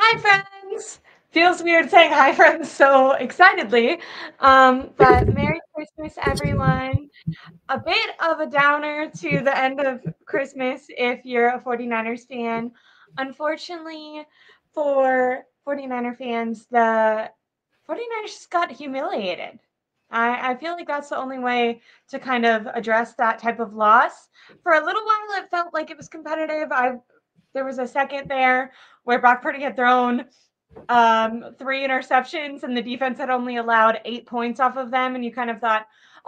Hi, friends. Feels weird saying hi, friends, so excitedly. Um, but Merry Christmas, everyone. A bit of a downer to the end of Christmas if you're a 49ers fan. Unfortunately, for 49er fans, the 49ers just got humiliated. I, I feel like that's the only way to kind of address that type of loss. For a little while, it felt like it was competitive. I there was a second there where Brock Purdy had thrown um, three interceptions and the defense had only allowed eight points off of them, and you kind of thought,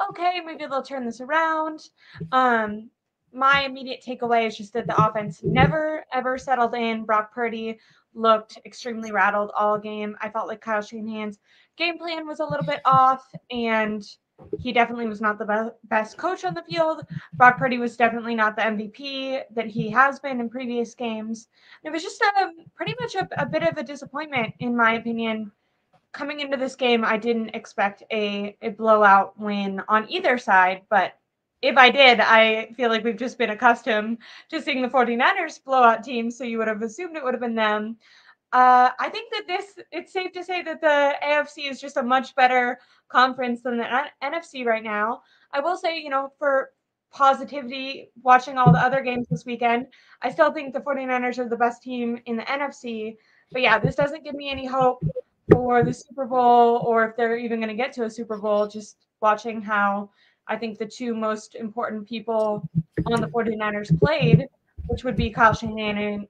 okay, maybe they'll turn this around. Um, my immediate takeaway is just that the offense never ever settled in. Brock Purdy looked extremely rattled all game. I felt like Kyle Shanahan's game plan was a little bit off, and he definitely was not the be- best coach on the field. Brock Purdy was definitely not the MVP that he has been in previous games. It was just a pretty much a, a bit of a disappointment, in my opinion. Coming into this game, I didn't expect a, a blowout win on either side, but if I did, I feel like we've just been accustomed to seeing the 49ers blowout teams, so you would have assumed it would have been them. Uh, I think that this, it's safe to say that the AFC is just a much better conference than the N- NFC right now. I will say, you know, for positivity, watching all the other games this weekend, I still think the 49ers are the best team in the NFC. But yeah, this doesn't give me any hope for the Super Bowl or if they're even going to get to a Super Bowl, just watching how I think the two most important people on the 49ers played, which would be Kyle Shanahan and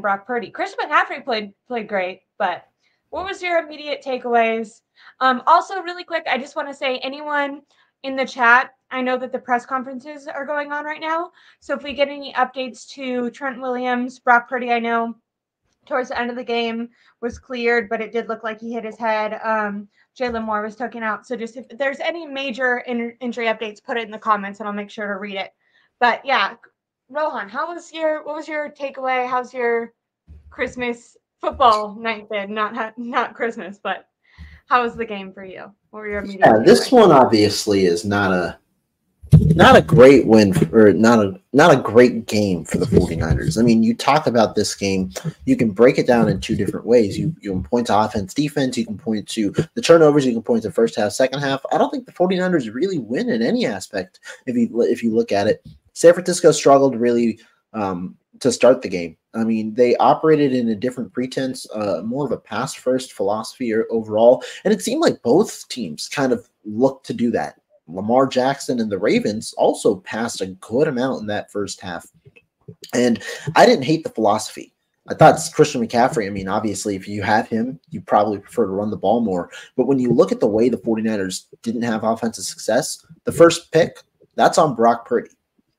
Brock Purdy. Chris McCaffrey played played great, but what was your immediate takeaways? Um, also, really quick, I just want to say anyone in the chat, I know that the press conferences are going on right now. So if we get any updates to Trent Williams, Brock Purdy, I know towards the end of the game was cleared, but it did look like he hit his head. Um, Jaylon Moore was taken out. So just if there's any major in- injury updates, put it in the comments and I'll make sure to read it. But yeah, Rohan, how was your what was your takeaway? How's your Christmas football night been? Not not Christmas, but how was the game for you? What were your yeah, this one obviously is not a not a great win for, or not a not a great game for the 49ers. I mean, you talk about this game, you can break it down in two different ways. You you can point to offense, defense, you can point to the turnovers, you can point to first half, second half. I don't think the 49ers really win in any aspect if you if you look at it. San Francisco struggled really um, to start the game. I mean, they operated in a different pretense, uh, more of a pass first philosophy overall. And it seemed like both teams kind of looked to do that. Lamar Jackson and the Ravens also passed a good amount in that first half. And I didn't hate the philosophy. I thought Christian McCaffrey, I mean, obviously, if you have him, you probably prefer to run the ball more. But when you look at the way the 49ers didn't have offensive success, the first pick, that's on Brock Purdy.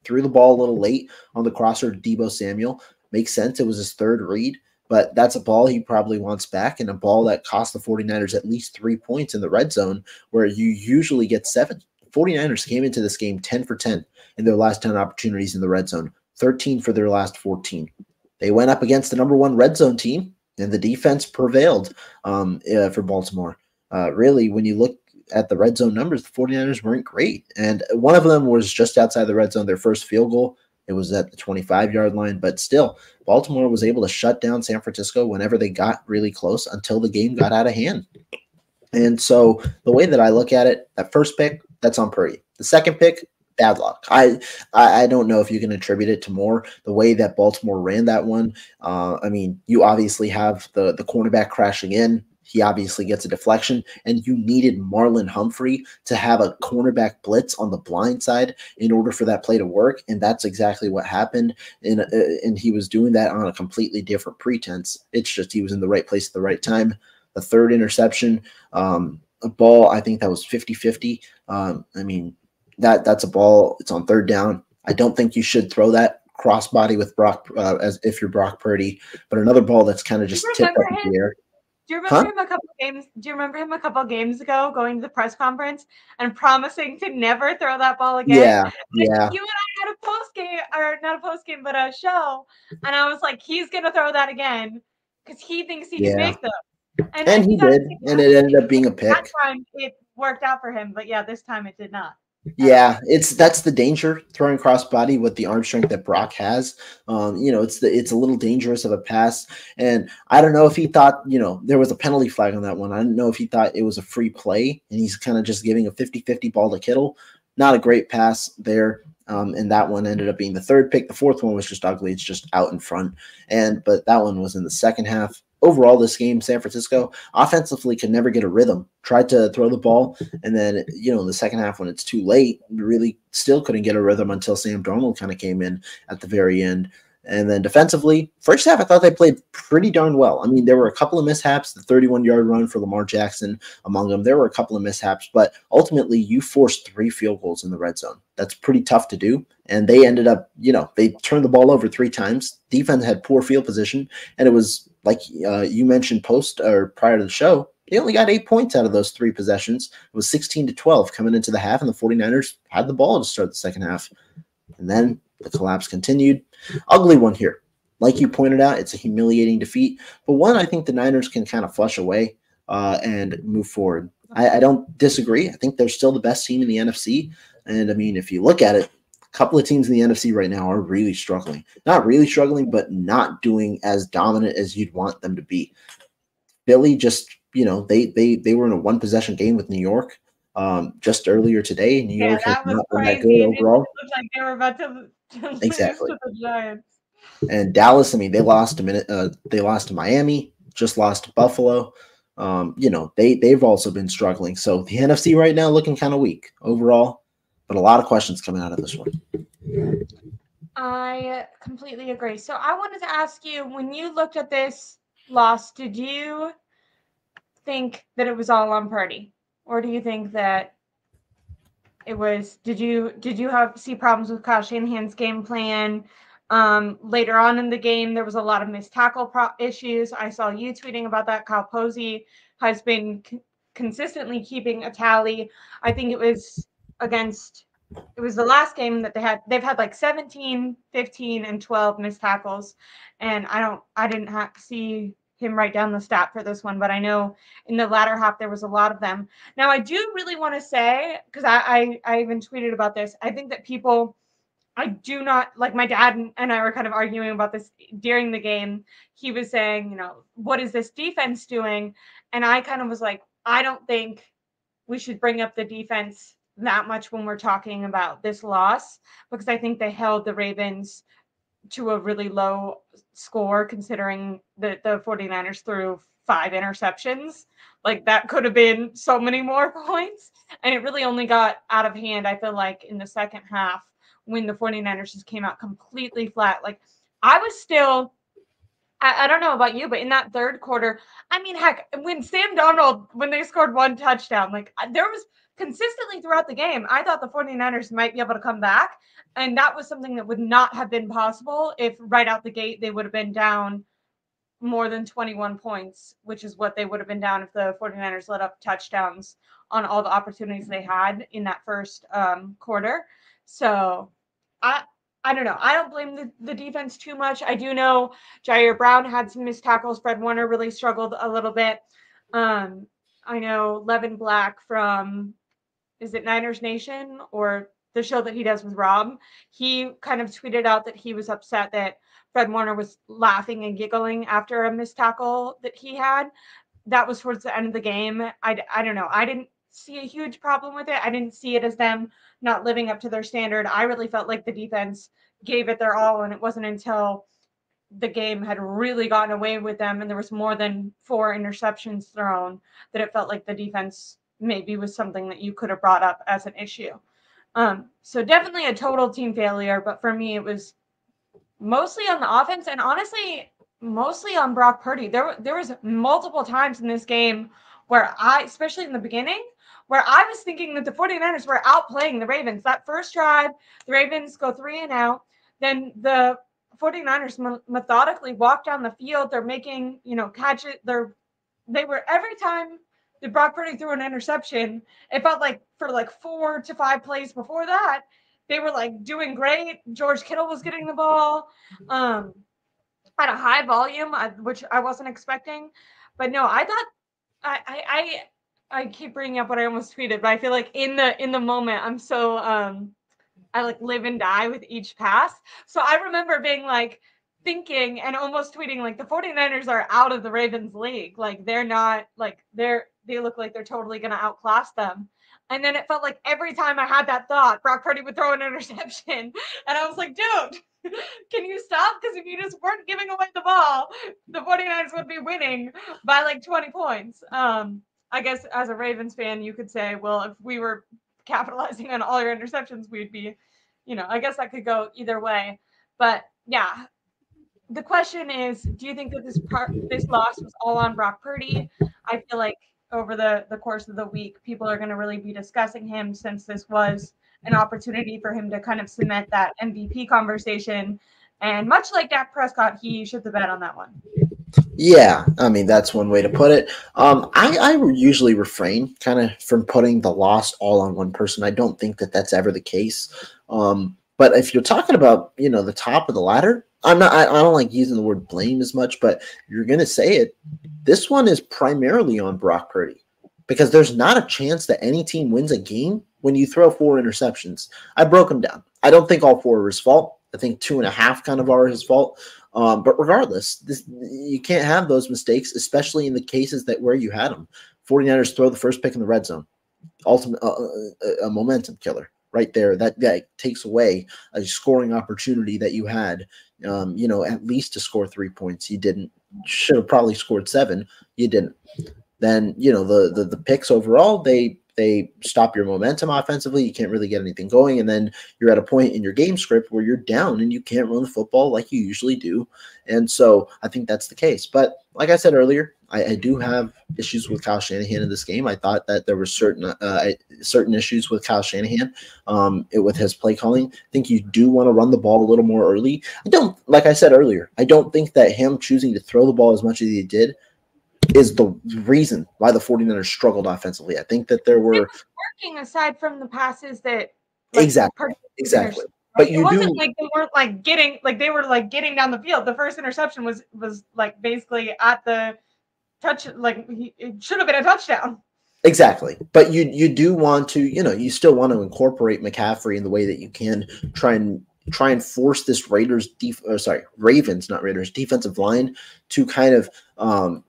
Threw the ball a little late on the crosser to Deebo Samuel. Makes sense. It was his third read, but that's a ball he probably wants back and a ball that cost the 49ers at least three points in the red zone, where you usually get seven. 49ers came into this game 10 for 10 in their last 10 opportunities in the red zone, 13 for their last 14. They went up against the number one red zone team, and the defense prevailed um, uh, for Baltimore. Uh, really, when you look at the red zone numbers, the 49ers weren't great. And one of them was just outside the red zone, their first field goal. It was at the 25 yard line, but still, Baltimore was able to shut down San Francisco whenever they got really close until the game got out of hand. And so the way that I look at it, that first pick, that's on Purdy. The second pick, bad luck. I, I, don't know if you can attribute it to more the way that Baltimore ran that one. Uh, I mean, you obviously have the the cornerback crashing in. He obviously gets a deflection, and you needed Marlon Humphrey to have a cornerback blitz on the blind side in order for that play to work, and that's exactly what happened. And uh, and he was doing that on a completely different pretense. It's just he was in the right place at the right time. The third interception, um, a ball, I think that was 50-50. Um, I mean, that that's a ball. It's on third down. I don't think you should throw that crossbody with Brock uh, as if you're Brock Purdy, but another ball that's kind of just tipped up in the air. Do you remember huh? him a couple games? Do you remember him a couple games ago going to the press conference and promising to never throw that ball again? Yeah, yeah. You and I had a post game, or not a post game, but a show, and I was like, he's gonna throw that again because he thinks he yeah. can make them. And, and he did, and it ended up being a pick. That time it worked out for him, but yeah, this time it did not. Yeah, it's that's the danger throwing crossbody with the arm strength that Brock has. Um, you know, it's the it's a little dangerous of a pass, and I don't know if he thought you know there was a penalty flag on that one. I don't know if he thought it was a free play, and he's kind of just giving a 50-50 ball to Kittle. Not a great pass there. Um, and that one ended up being the third pick. The fourth one was just ugly. It's just out in front. And but that one was in the second half overall this game, San Francisco offensively could never get a rhythm. Tried to throw the ball, and then you know in the second half when it's too late, really still couldn't get a rhythm until Sam Darnold kind of came in at the very end. And then defensively, first half I thought they played pretty darn well. I mean, there were a couple of mishaps, the 31 yard run for Lamar Jackson among them. There were a couple of mishaps, but ultimately you forced three field goals in the red zone. That's pretty tough to do. And they ended up, you know, they turned the ball over three times. Defense had poor field position, and it was like uh, you mentioned post or prior to the show, they only got eight points out of those three possessions. It was 16 to 12 coming into the half, and the 49ers had the ball to start the second half. And then the collapse continued. Ugly one here. Like you pointed out, it's a humiliating defeat, but one I think the Niners can kind of flush away uh, and move forward. I, I don't disagree. I think they're still the best team in the NFC. And I mean, if you look at it, a couple of teams in the NFC right now are really struggling. Not really struggling, but not doing as dominant as you'd want them to be. Philly just, you know, they they they were in a one possession game with New York um, just earlier today. New yeah, York has not been that good overall. It like they were about to exactly. The Giants. And Dallas, I mean, they lost a minute. Uh, they lost to Miami, just lost to Buffalo. Um, you know, they they've also been struggling. So the NFC right now looking kind of weak overall but a lot of questions coming out of this one. I completely agree. So I wanted to ask you when you looked at this loss, did you think that it was all on Purdy? Or do you think that it was did you did you have see problems with Kyle Shanahan's game plan? Um, later on in the game, there was a lot of missed tackle pro- issues. I saw you tweeting about that. Kyle Posey has been c- consistently keeping a tally. I think it was against it was the last game that they had they've had like 17 15 and 12 missed tackles and i don't i didn't see him write down the stat for this one but i know in the latter half there was a lot of them. Now i do really want to say because I, I i even tweeted about this i think that people i do not like my dad and i were kind of arguing about this during the game. He was saying you know what is this defense doing? And i kind of was like i don't think we should bring up the defense that much when we're talking about this loss because I think they held the Ravens to a really low score considering that the 49ers threw five interceptions. Like that could have been so many more points. And it really only got out of hand, I feel like, in the second half when the 49ers just came out completely flat. Like I was still I, I, don't know about you, but in that third quarter, I mean, heck, when Sam Darnold, when they scored one touchdown, like there was consistently throughout the game, I thought the 49ers might be able to come back. And that was something that would not have been possible if right out the gate they would have been down more than 21 points, which is what they would have been down if the 49ers let up touchdowns on all the opportunities they had in that first um, quarter. So I I don't know. I don't blame the, the defense too much. I do know Ji'Ayir Brown had some missed tackles. Fred Warner really struggled a little bit. Um, I know Levin Black from is it Niners Nation or the show that he does with Rob, he kind of tweeted out that he was upset that Fred Warner was laughing and giggling after a missed tackle that he had. That was towards the end of the game. I, I don't know. I didn't see a huge problem with it. I didn't see it as them not living up to their standard. I really felt like the defense gave it their all, and it wasn't until the game had really gotten away with them and there was more than four interceptions thrown that it felt like the defense maybe was something that you could have brought up as an issue. Um, so definitely a total team failure, but for me it was mostly on the offense and honestly mostly on Brock Purdy. There there was multiple times in this game where I especially in the beginning where I was thinking that the 49ers were outplaying the Ravens. That first drive, the Ravens go 3 and out. then the 49ers methodically walk down the field. They're making, you know, catch it. They're they were every time that Brock Purdy threw an interception, it felt like for like four to five plays before that, they were like doing great. George Kittle was getting the ball um, at a high volume, which I wasn't expecting. But no, I thought I, I I I keep bringing up what I almost tweeted, but I feel like in the in the moment I'm so um I like live and die with each pass. So I remember being like thinking and almost tweeting like the 49ers are out of the Ravens league. Like they're not like they're they look like they're totally going to outclass them. And then it felt like every time I had that thought, Brock Purdy would throw an interception. And I was like, dude, can you stop? Because if you just weren't giving away the ball, the 49ers would be winning by like 20 points. Um, I guess as a Ravens fan, you could say, well, if we were capitalizing on all your interceptions, we'd be, you know, I guess that could go either way. But yeah, the question is, do you think that this part this loss was all on Brock Purdy? I feel like over the the course of the week, people are going to really be discussing him since this was an opportunity for him to kind of cement that MVP conversation. And much like Dak Prescott, he should the bet on that one. Yeah, I mean that's one way to put it. Um, I, I usually refrain kind of from putting the loss all on one person. I don't think that that's ever the case. Um, but if you're talking about you know the top of the ladder, I'm not. I, I don't like using the word blame as much, but you're gonna say it. This one is primarily on Brock Purdy because there's not a chance that any team wins a game when you throw four interceptions. I broke them down. I don't think all four are his fault. I think two and a half kind of are his fault. Um, but regardless, this, you can't have those mistakes, especially in the cases that where you had them. 49ers throw the first pick in the red zone, ultimate uh, uh a momentum killer right there. That that takes away a scoring opportunity that you had. Um, you know, at least to score three points. You didn't. Should have probably scored seven. You didn't. Then you know the the, the picks overall they they stop your momentum offensively. You can't really get anything going. And then you're at a point in your game script where you're down and you can't run the football like you usually do. And so I think that's the case. But like I said earlier, I, I do have issues with Kyle Shanahan in this game. I thought that there were certain uh, certain issues with Kyle Shanahan um, it, with his play calling. I think you do want to run the ball a little more early. I don't, like I said earlier, I don't think that him choosing to throw the ball as much as he did is the reason why the 49ers struggled offensively. I think that there were working aside from the passes that like, exactly exactly. But it wasn't do, like they weren't like getting like they were like getting down the field. The first interception was was like basically at the touch like he, it should have been a touchdown. Exactly. But you you do want to, you know, you still want to incorporate McCaffrey in the way that you can try and try and force this Raiders def- or sorry, Ravens, not Raiders, defensive line to kind of um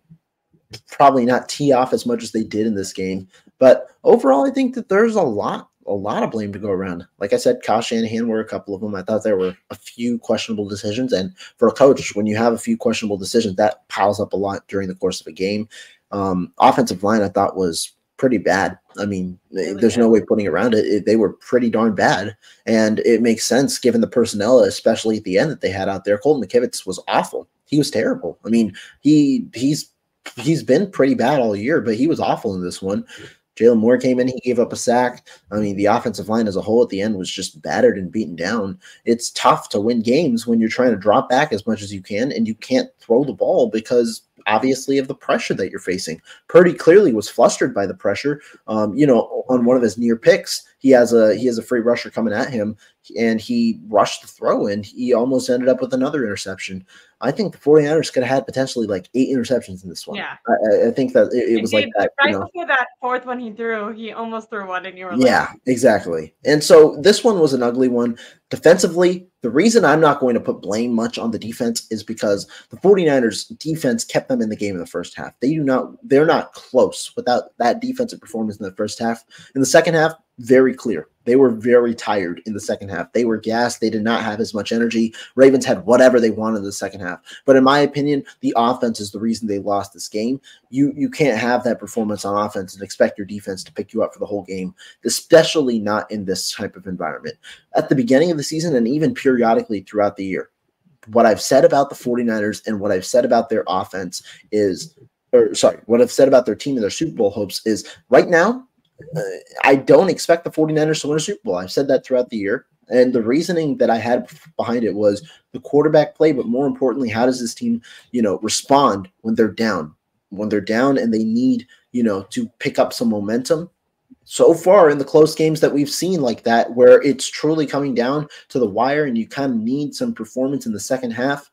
probably not tee off as much as they did in this game. But overall, I think that there's a lot, a lot of blame to go around. Like I said, Kyle Shanahan were a couple of them. I thought there were a few questionable decisions. And for a coach, when you have a few questionable decisions, that piles up a lot during the course of a game. Um, offensive line, I thought was pretty bad. I mean, really there's no way putting around it. it. They were pretty darn bad, and it makes sense given the personnel, especially at the end that they had out there. Colton McKivitz was awful. He was terrible. I mean, he he's he's been pretty bad all year, but he was awful in this one. Jaylon Moore came in, he gave up a sack. I mean, the offensive line as a whole at the end was just battered and beaten down. It's tough to win games when you're trying to drop back as much as you can and you can't throw the ball because obviously of the pressure that you're facing. Purdy clearly was flustered by the pressure. Um, you know, on one of his near picks, he has a he has a free rusher coming at him and he rushed the throw and he almost ended up with another interception. I think the 49ers could have had potentially like eight interceptions in this one. Yeah. I, I think that it, it was like that. Right you know. before that fourth one he threw, he almost threw one and you were like, Yeah, exactly. And so this one was an ugly one. Defensively, the reason I'm not going to put blame much on the defense is because the 49ers defense kept them in the game in the first half. They do not, they're not close without that defensive performance in the first half. In the second half, very clear. They were very tired in the second half. They were gassed. They did not have as much energy. Ravens had whatever they wanted in the second half. But in my opinion, the offense is the reason they lost this game. You you can't have that performance on offense and expect your defense to pick you up for the whole game, especially not in this type of environment. At the beginning of the season and even periodically throughout the year, what I've said about the 49ers and what I've said about their offense is or sorry, what I've said about their team and their Super Bowl hopes is right now Uh, I don't expect the 49ers to win a Super Bowl. I've said that throughout the year. And the reasoning that I had behind it was the quarterback play, but more importantly, how does this team, you know, respond when they're down? When they're down and they need, you know, to pick up some momentum. So far in the close games that we've seen like that, where it's truly coming down to the wire and you kind of need some performance in the second half,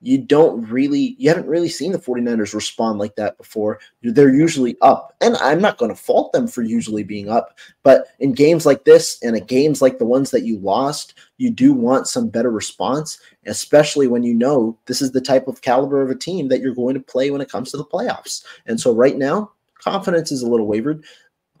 you don't really you haven't really seen the 49ers respond like that before. They're usually up and i'm not going to fault them for usually being up but in games like this and in games like the ones that you lost you do want some better response especially when you know this is the type of caliber of a team that you're going to play when it comes to the playoffs. And so right now confidence is a little wavered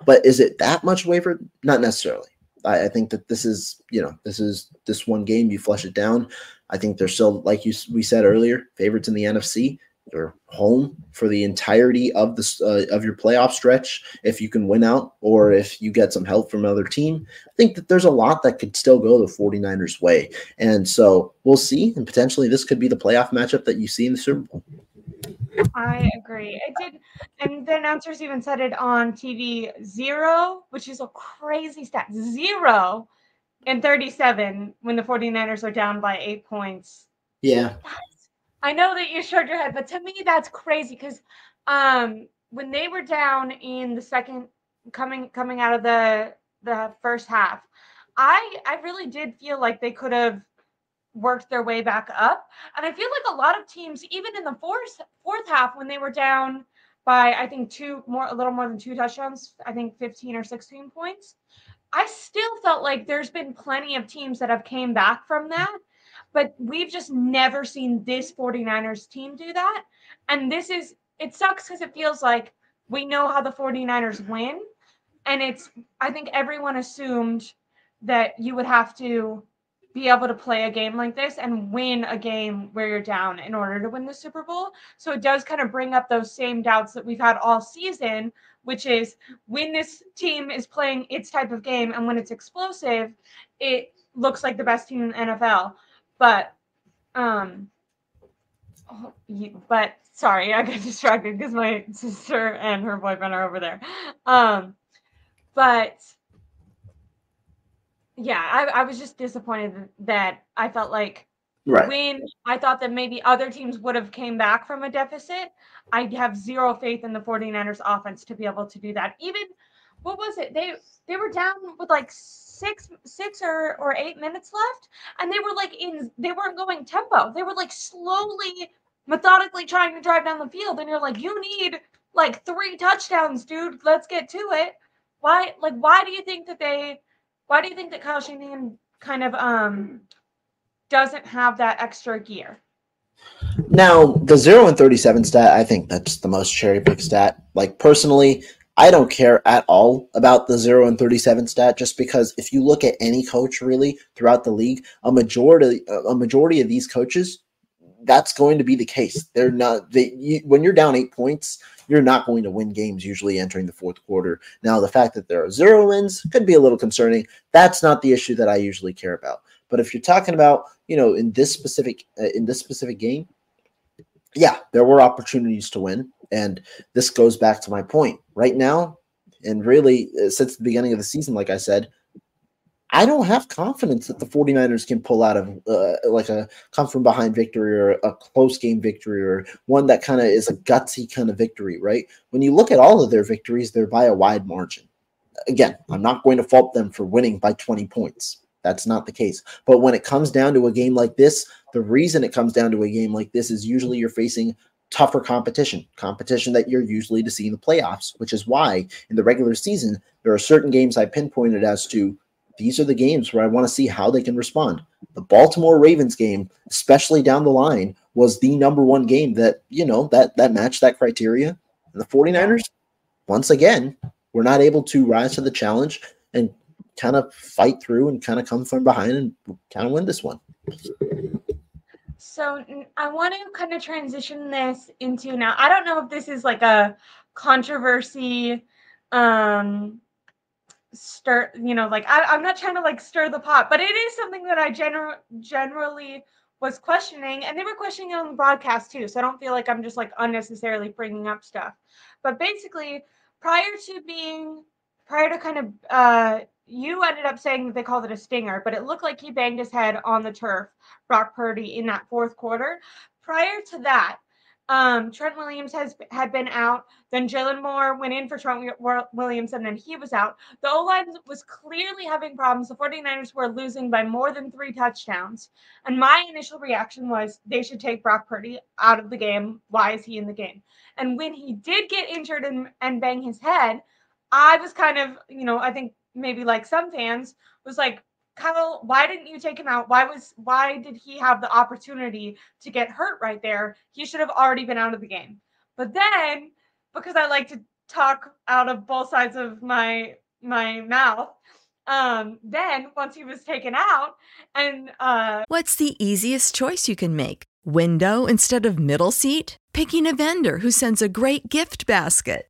but is it that much wavered? Not necessarily. I, I think that this is you know this is this one game you flush it down I think they're still, like you we said earlier, favorites in the NFC. They're home for the entirety of this uh, of your playoff stretch. If you can win out, or if you get some help from another team, I think that there's a lot that could still go the 49ers' way. And so we'll see. And potentially, this could be the playoff matchup that you see in the Super Bowl. I agree. It did, and the announcers even said it on TV. Zero, which is a crazy stat. Zero and 37 when the 49ers are down by eight points. Yeah. I know that you showed your head, but to me, that's crazy because um, when they were down in the second coming coming out of the the first half, I I really did feel like they could have worked their way back up. And I feel like a lot of teams, even in the fourth fourth half, when they were down by I think two more a little more than two touchdowns, I think 15 or 16 points, I still felt like there's been plenty of teams that have came back from that, but we've just never seen this 49ers team do that. And this is it sucks because it feels like we know how the 49ers win. And it's I think everyone assumed that you would have to be able to play a game like this and win a game where you're down in order to win the Super Bowl. So it does kind of bring up those same doubts that we've had all season which is when this team is playing its type of game and when it's explosive, it looks like the best team in the NFL. But, um, oh, but sorry, I got distracted because my sister and her boyfriend are over there. Um, but yeah, I, I was just disappointed that I felt like Right. When I thought that maybe other teams would have came back from a deficit, I have zero faith in the 49ers offense to be able to do that. Even what was it? They they were down with like six six or, or eight minutes left and they were like in they weren't going tempo. They were like slowly methodically trying to drive down the field and you're like you need like three touchdowns, dude. Let's get to it. Why like why do you think that they why do you think that Kyle Shanahan kind of um doesn't have that extra gear. Now, the 0 and 37 stat, I think that's the most cherry pick stat. Like, personally, I don't care at all about the 0 and 37 stat just because if you look at any coach really throughout the league, a majority a majority of these coaches that's going to be the case. They're not they you, when you're down 8 points, you're not going to win games usually entering the fourth quarter. Now, the fact that there are zero wins could be a little concerning. That's not the issue that I usually care about. But if you're talking about, you know, in this specific uh, in this specific game, yeah, there were opportunities to win, and this goes back to my point. Right now, and really uh, since the beginning of the season, like I said, I don't have confidence that the 49ers can pull out of uh, like a come from behind victory or a close game victory or one that kind of is a gutsy kind of victory, right? When you look at all of their victories, they're by a wide margin. Again, I'm not going to fault them for winning by 20 points. That's not the case. But when it comes down to a game like this, the reason it comes down to a game like this is usually you're facing tougher competition, competition that you're usually to see in the playoffs, which is why in the regular season, there are certain games I pinpointed as to these are the games where I want to see how they can respond. The Baltimore Ravens game, especially down the line, was the number one game that, you know, that that matched that criteria. And the 49ers, once again, were not able to rise to the challenge and kind of fight through and kind of come from behind and kind of win this one. So I want to kind of transition this into now. I don't know if this is like a controversy um stir you know like I, i'm not trying to like stir the pot but it is something that i gener- generally was questioning and they were questioning on the broadcast too so i don't feel like i'm just like unnecessarily bringing up stuff but basically prior to being prior to kind of uh you ended up saying that they called it a stinger, but it looked like he banged his head on the turf, Brock Purdy, in that fourth quarter. Prior to that, um, Trent Williams has had been out. Then Jaylon Moore went in for Trent Williams, and then he was out. The O line was clearly having problems. The 49ers were losing by more than three touchdowns. And my initial reaction was they should take Brock Purdy out of the game. Why is he in the game? And when he did get injured and, and bang his head, I was kind of, you know, I think maybe like some fans was like, Kyle, why didn't you take him out? Why was why did he have the opportunity to get hurt right there? He should have already been out of the game. But then, because I like to talk out of both sides of my my mouth, um, then once he was taken out, and uh, what's the easiest choice you can make? Window instead of middle seat? Picking a vendor who sends a great gift basket?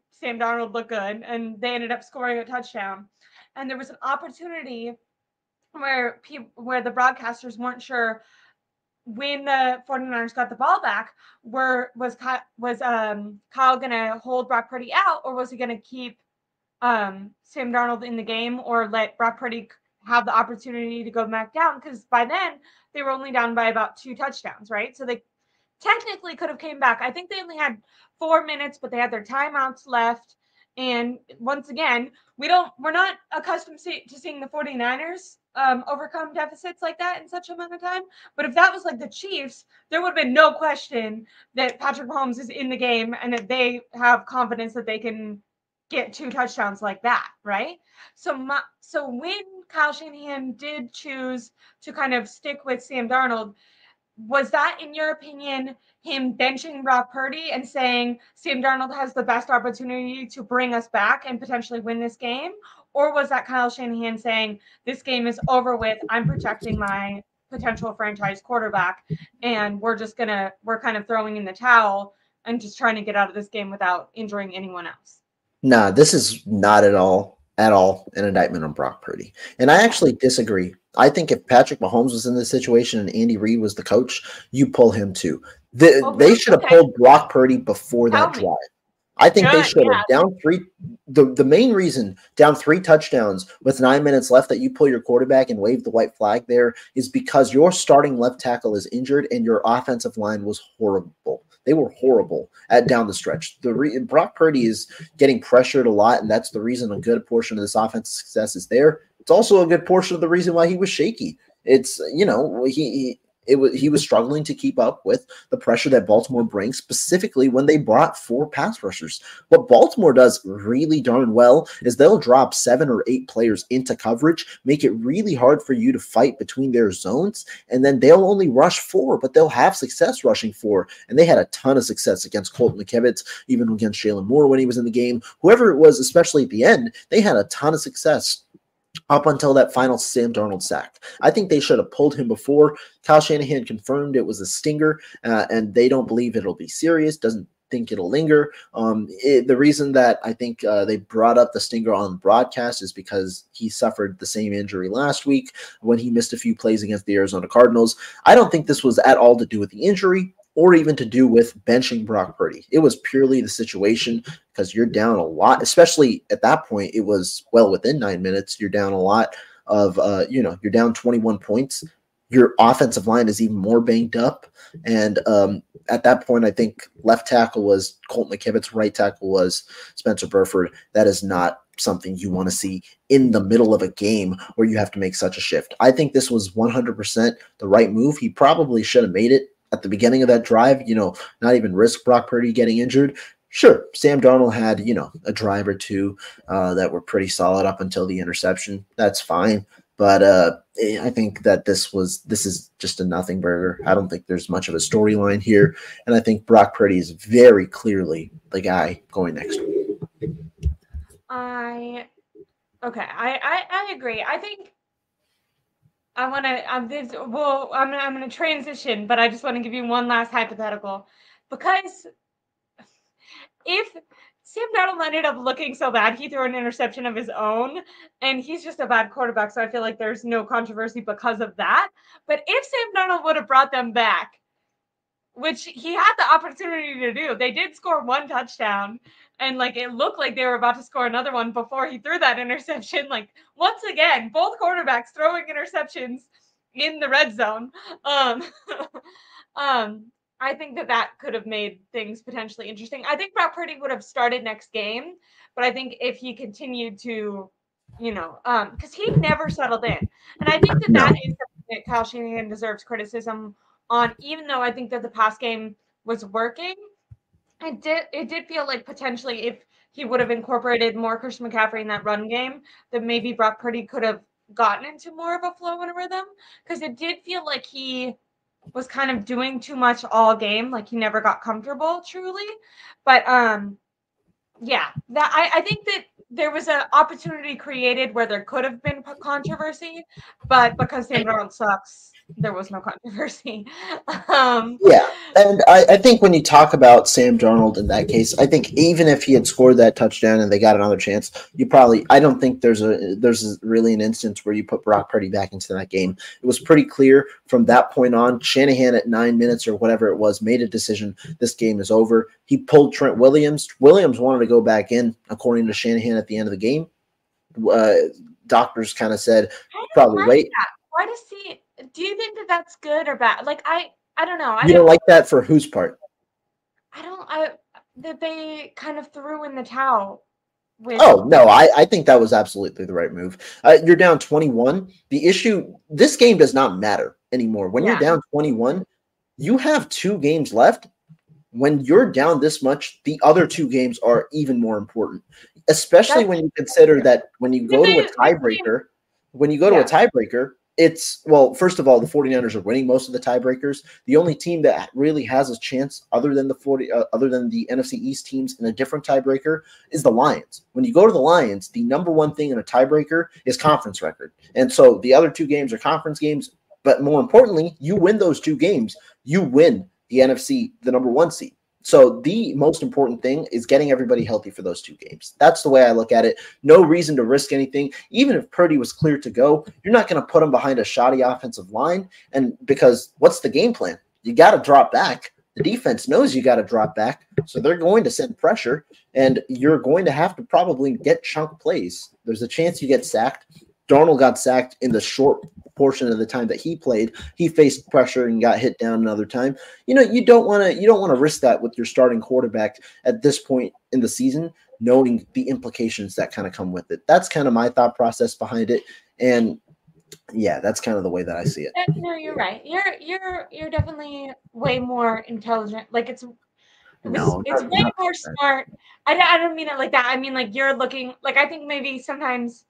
Sam Darnold looked good, and they ended up scoring a touchdown. And there was an opportunity where people, where the broadcasters weren't sure when the 49ers got the ball back, were was was um Kyle gonna hold Brock Purdy out, or was he gonna keep um Sam Darnold in the game, or let Brock Purdy have the opportunity to go back down? Because by then they were only down by about two touchdowns, right? So they technically could have came back. I think they only had four minutes, but they had their timeouts left. And once again, we don't we're not accustomed to seeing the 49ers um, overcome deficits like that in such a amount of time. But if that was like the Chiefs, there would have been no question that Patrick Mahomes is in the game and that they have confidence that they can get two touchdowns like that, right? So my, so when Kyle Shanahan did choose to kind of stick with Sam Darnold, was that in your opinion him benching Brock Purdy and saying Sam Darnold has the best opportunity to bring us back and potentially win this game? Or was that Kyle Shanahan saying this game is over with? I'm protecting my potential franchise quarterback and we're just gonna we're kind of throwing in the towel and just trying to get out of this game without injuring anyone else. Nah, this is not at all at all an indictment on Brock Purdy. And I actually disagree. I think if Patrick Mahomes was in this situation and Andy Reid was the coach, you pull him too. The, oh, they should have okay. pulled Brock Purdy before Tell that me. drive. I think they should have yeah. down three. The, the main reason down three touchdowns with nine minutes left that you pull your quarterback and wave the white flag there is because your starting left tackle is injured and your offensive line was horrible. They were horrible at down the stretch. The re- Brock Purdy is getting pressured a lot, and that's the reason a good portion of this offensive success is there. It's also a good portion of the reason why he was shaky. It's you know he, he it was he was struggling to keep up with the pressure that Baltimore brings, specifically when they brought four pass rushers. What Baltimore does really darn well is they'll drop seven or eight players into coverage, make it really hard for you to fight between their zones, and then they'll only rush four, but they'll have success rushing four. And they had a ton of success against Colton McKivitz, even against Jaylon Moore when he was in the game. Whoever it was, especially at the end, they had a ton of success up until that final Sam Darnold sack. I think they should have pulled him before. Kyle Shanahan confirmed it was a stinger, uh, and they don't believe it'll be serious. Doesn't think it'll linger. Um, it, the reason that I think uh, they brought up the stinger on broadcast is because he suffered the same injury last week when he missed a few plays against the Arizona Cardinals. I don't think this was at all to do with the injury or even to do with benching Brock Purdy. It was purely the situation because you're down a lot, especially at that point. It was well within nine minutes. You're down a lot of, uh, you know, you're down 21 points. Your offensive line is even more banged up. And um, at that point, I think left tackle was Colt McKivitz, right tackle was Spencer Burford. That is not something you want to see in the middle of a game where you have to make such a shift. I think this was 100% the right move. He probably should have made it at the beginning of that drive, you know, not even risk Brock Purdy getting injured. Sure, Sam Darnold had, you know, a drive or two uh, that were pretty solid up until the interception. That's fine. But uh, I think that this was this is just a nothing burger. I don't think there's much of a storyline here, and I think Brock Purdy is very clearly the guy going next. I okay, I I, I agree. I think I want to. I'm this. Well, I'm I'm going to transition, but I just want to give you one last hypothetical because if Sam Darnold ended up looking so bad, he threw an interception of his own, and he's just a bad quarterback. So I feel like there's no controversy because of that. But if Sam Darnold would have brought them back, which he had the opportunity to do, they did score one touchdown, and like it looked like they were about to score another one before he threw that interception. Like once again, both quarterbacks throwing interceptions in the red zone. Um, um, I think that that could have made things potentially interesting. I think Brock Purdy would have started next game, but I think if he continued to, you know, um, because he never settled in, and I think that that is that Kyle Shanahan deserves criticism on. Even though I think that the pass game was working, I did it did feel like potentially if he would have incorporated more Christian McCaffrey in that run game, that maybe Brock Purdy could have gotten into more of a flow and a rhythm. Because it did feel like he was kind of doing too much all game, like he never got comfortable truly. But um yeah, that I, I think that there was an opportunity created where there could have been controversy, but because Sam Darnold sucks, there was no controversy. Um, yeah, and I, I, think when you talk about Sam Darnold in that case, I think even if he had scored that touchdown and they got another chance, you probably I don't think there's a there's really an instance where you put Brock Purdy back into that game. It was pretty clear from that point on. Shanahan at nine minutes or whatever it was made a decision. This game is over. He pulled Trent Williams. Williams wanted to go back in, according to Shanahan at the end of the game. Uh, doctors kind of said probably wait. That. Why does he? Do you think that that's good or bad? Like I, I don't know. I you don't, like that for whose part? I don't. I that they kind of threw in the towel. With- oh no, I, I think that was absolutely the right move. Uh, you're down 21. The issue, this game does not matter anymore. When yeah. you're down 21, you have two games left. When you're down this much, the other two games are even more important, especially That's when you consider that when you go to a tiebreaker, when you go to a tiebreaker, it's well, first of all, the 49ers are winning most of the tiebreakers. The only team that really has a chance other than the 40 uh, other than the NFC East teams in a different tiebreaker is the Lions. When you go to the Lions, the number one thing in a tiebreaker is conference record. And so the other two games are conference games, but more importantly, you win those two games, you win the NFC, the number 1 seed. So the most important thing is getting everybody healthy for those two games. That's the way I look at it. No reason to risk anything. Even if Purdy was clear to go, you're not going to put him behind a shoddy offensive line. And because what's the game plan? You got to drop back. The defense knows you got to drop back. So they're going to send pressure, and you're going to have to probably get chunk plays. There's a chance you get sacked. Darnold got sacked in the short portion of the time that he played. He faced pressure and got hit down another time. You know, you don't want to you don't want to risk that with your starting quarterback at this point in the season, knowing the implications that kind of come with it. That's kind of my thought process behind it. And yeah, that's kind of the way that I see it. No, you're right. You're you're you're definitely way more intelligent. Like it's no, it's, it's way more smart. I, I don't mean it like that. I mean like you're looking like I think maybe sometimes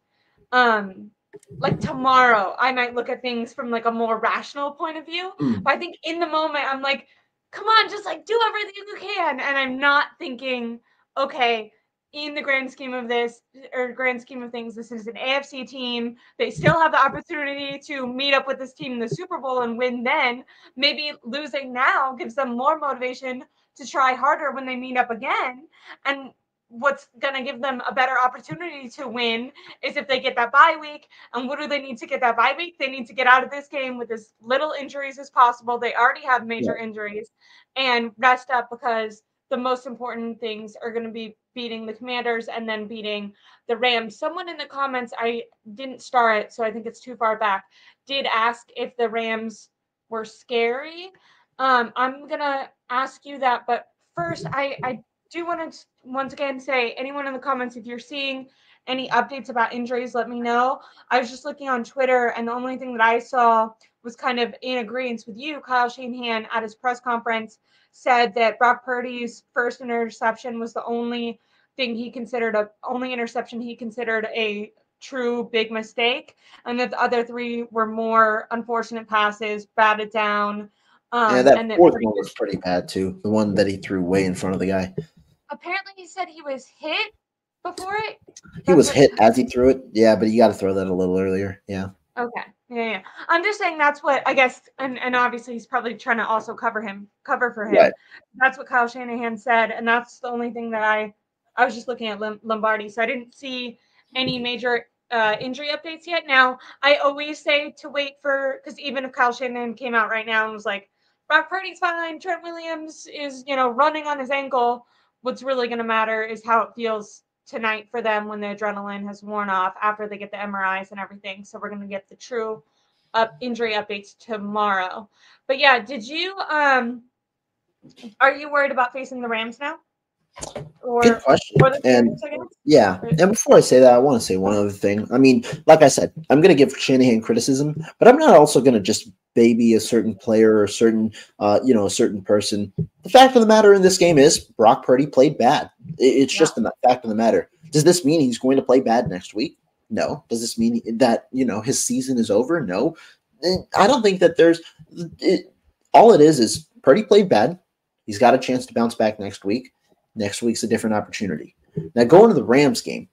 um like tomorrow I might look at things from like a more rational point of view. Mm. But I think in the moment I'm like, come on, just like do everything you can. And I'm not thinking, okay, in the grand scheme of this or grand scheme of things, this is an AFC team. They still have the opportunity to meet up with this team in the Super Bowl and win then. Maybe losing now gives them more motivation to try harder when they meet up again. And what's going to give them a better opportunity to win is if they get that bye week. And what do they need to get that bye week? They need to get out of this game with as little injuries as possible. They already have major yeah. injuries and rest up because the most important things are going to be beating the commanders and then beating the rams someone in the comments i didn't start it so i think it's too far back did ask if the rams were scary um, i'm going to ask you that but first i i do want to once again say anyone in the comments if you're seeing any updates about injuries, let me know. I was just looking on Twitter, and the only thing that I saw was kind of in agreement with you. Kyle Shanahan at his press conference said that Brock Purdy's first interception was the only thing he considered a only interception he considered a true big mistake, and that the other three were more unfortunate passes, batted down. Um, yeah, that and fourth one was pretty bad too. The one that he threw way in front of the guy. Apparently, he said he was hit before it. He was hit as he threw it. Yeah, but you got to throw that a little earlier. Yeah. Okay. Yeah, yeah. I'm just saying that's what I guess, and and obviously he's probably trying to also cover him, cover for him. Right. That's what Kyle Shanahan said, and that's the only thing that I, I was just looking at Lombardi, so I didn't see any major uh, injury updates yet. Now I always say to wait for because even if Kyle Shanahan came out right now and was like, Brock Purdy's fine, Trent Williams is you know running on his ankle, what's really going to matter is how it feels tonight for them when the adrenaline has worn off after they get the MRIs and everything. So we're going to get the true up injury updates tomorrow. But yeah, did you um are you worried about facing the Rams now? Or, Good question. and yeah, and before I say that, I want to say one other thing. I mean, like I said, I'm going to give Shanahan criticism, but I'm not also going to just baby a certain player or a certain, uh, you know, a certain person. The fact of the matter in this game is Brock Purdy played bad. It's yeah. just the fact of the matter. Does this mean he's going to play bad next week? No. Does this mean that you know his season is over? No. I don't think that there's. It, all it is is Purdy played bad. He's got a chance to bounce back next week. Next week's a different opportunity. Now, going to the Rams game,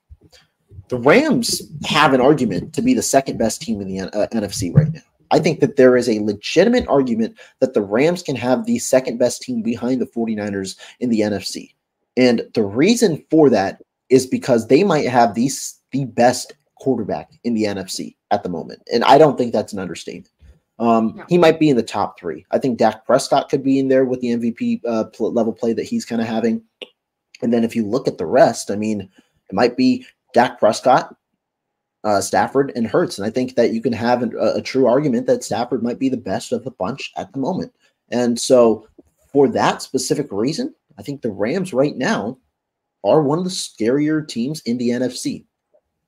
the Rams have an argument to be the second best team in the uh, NFC right now. I think that there is a legitimate argument that the Rams can have the second best team behind the 49ers in the NFC. And the reason for that is because they might have these the best quarterback in the NFC at the moment. And I don't think that's an understatement. Um, no. He might be in the top three. I think Dak Prescott could be in there with the MVP uh, level play that he's kind of having. And then if you look at the rest, I mean, it might be Dak Prescott, uh, Stafford, and Hurts. And I think that you can have a, a true argument that Stafford might be the best of the bunch at the moment. And so, for that specific reason, I think the Rams right now are one of the scarier teams in the NFC.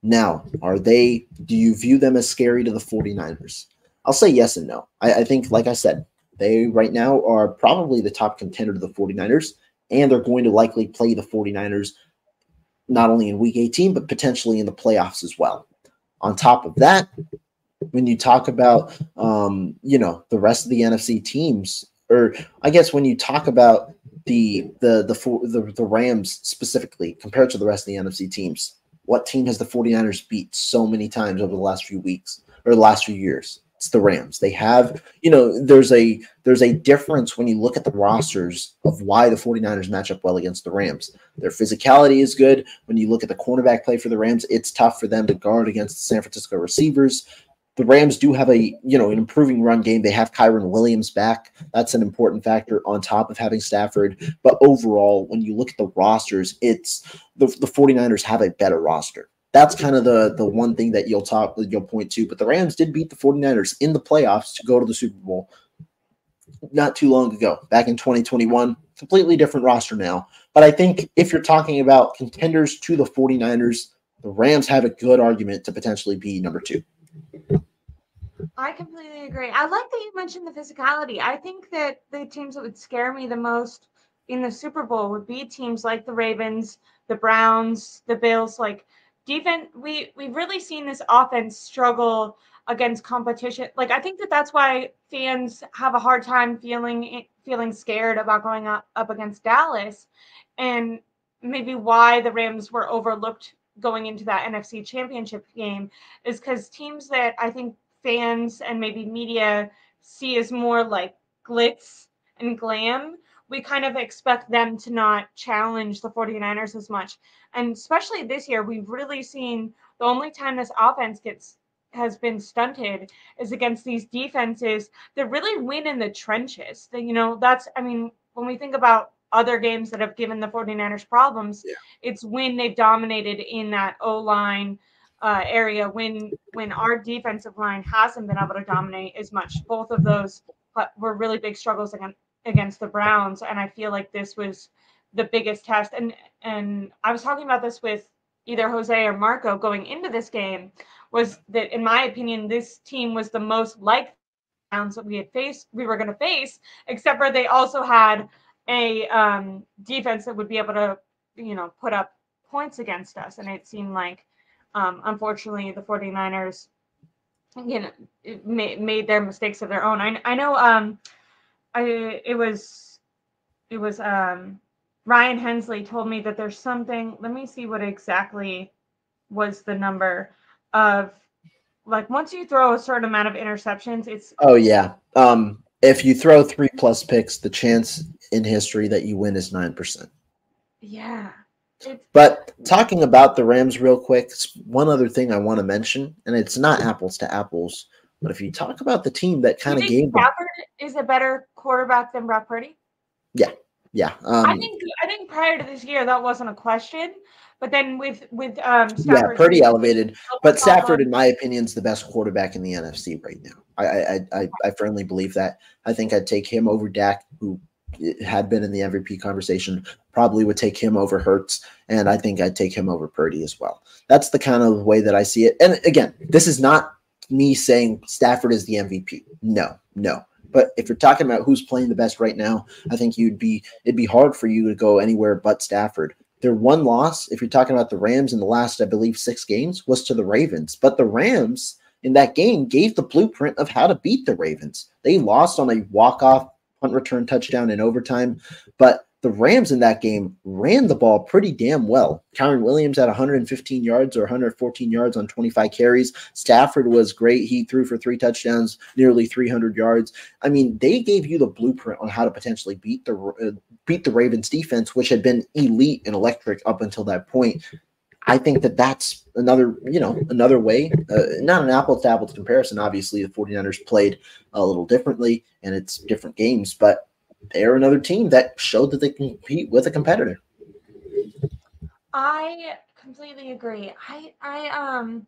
Now, are they, do you view them as scary to the 49ers? I'll say yes and no. I, I think, like I said, they right now are probably the top contender to the 49ers and they're going to likely play the 49ers not only in week 18, but potentially in the playoffs as well. On top of that, when you talk about, um, you know, the rest of the NFC teams, or I guess when you talk about the the the the, the Rams specifically compared to the rest of the NFC teams, what team has the 49ers beat so many times over the last few weeks or the last few years? It's the Rams. They have, you know, there's a there's a difference when you look at the rosters of why the 49ers match up well against the Rams. Their physicality is good. When you look at the cornerback play for the Rams, it's tough for them to guard against the San Francisco receivers. The Rams do have a, you know, an improving run game. They have Kyren Williams back. That's an important factor on top of having Stafford. But overall, when you look at the rosters, it's the, the 49ers have a better roster that's kind of the the one thing that you'll talk you'll point to. But the Rams did beat the 49ers in the playoffs to go to the Super Bowl not too long ago, back in 2021. Completely different roster now. But I think if you're talking about contenders to the 49ers, the Rams have a good argument to potentially be number two. I completely agree. I like that you mentioned the physicality. I think that the teams that would scare me the most in the Super Bowl would be teams like the Ravens, the Browns, the Bills, like – defense we we've really seen this offense struggle against competition. Like i think that that's why fans have a hard time feeling feeling scared about going up, up against dallas and maybe why the rams were overlooked going into that nfc championship game is because teams that i think fans and maybe media see as more like glitz and glam we kind of expect them to not challenge the 49ers as much. And especially this year, we've really seen the only time this offense gets has been stunted is against these defenses that really win in the trenches. That, you know, that's I mean, when we think about other games that have given the 49ers problems, yeah. it's when they've dominated in that O line uh, area when when our defensive line hasn't been able to dominate as much. Both of those uh, were really big struggles against against the Browns, and I feel like this was the biggest test. And and I was talking about this with either Jose or Marco going into this game was that, in my opinion, this team was the most like Browns that we had faced, we were going to face, except for they also had a um, defense that would be able to, you know, put up points against us. And it seemed like, um, unfortunately, the 49ers, you know, made, made their mistakes of their own. I, I know um, I, it was, it was um, Ryan Hensley told me that there's something, let me see what exactly was the number of like once you throw a certain amount of interceptions, it's oh yeah. Um, if you throw three plus picks, the chance in history that you win is nine percent. Yeah. It's- but talking about the Rams real quick, one other thing I want to mention, and it's not apples to apples, but if you talk about the team that kind of gave Stafford is a better quarterback than Brock Purdy. Yeah, yeah. Um, I think I think prior to this year that wasn't a question, but then with with um Stafford, yeah, Purdy elevated. But Stafford, in my opinion, is the best quarterback in the NFC right now. I I I, I firmly believe that. I think I'd take him over Dak, who had been in the MVP conversation. Probably would take him over Hurts, and I think I'd take him over Purdy as well. That's the kind of way that I see it. And again, this is not me saying Stafford is the MVP. No, no. But if you're talking about who's playing the best right now, I think you'd be it'd be hard for you to go anywhere but Stafford. Their one loss, if you're talking about the Rams in the last, I believe, six games, was to the Ravens. But the Rams in that game gave the blueprint of how to beat the Ravens. They lost on a walk-off punt return touchdown in overtime, but the Rams in that game ran the ball pretty damn well. Kyren Williams had 115 yards or 114 yards on 25 carries. Stafford was great. He threw for three touchdowns, nearly 300 yards. I mean, they gave you the blueprint on how to potentially beat the uh, beat the Ravens defense, which had been elite and electric up until that point. I think that that's another, you know, another way, uh, not an apples to apples comparison. Obviously, the 49ers played a little differently and it's different games, but they're another team that showed that they can compete with a competitor. I completely agree. I I um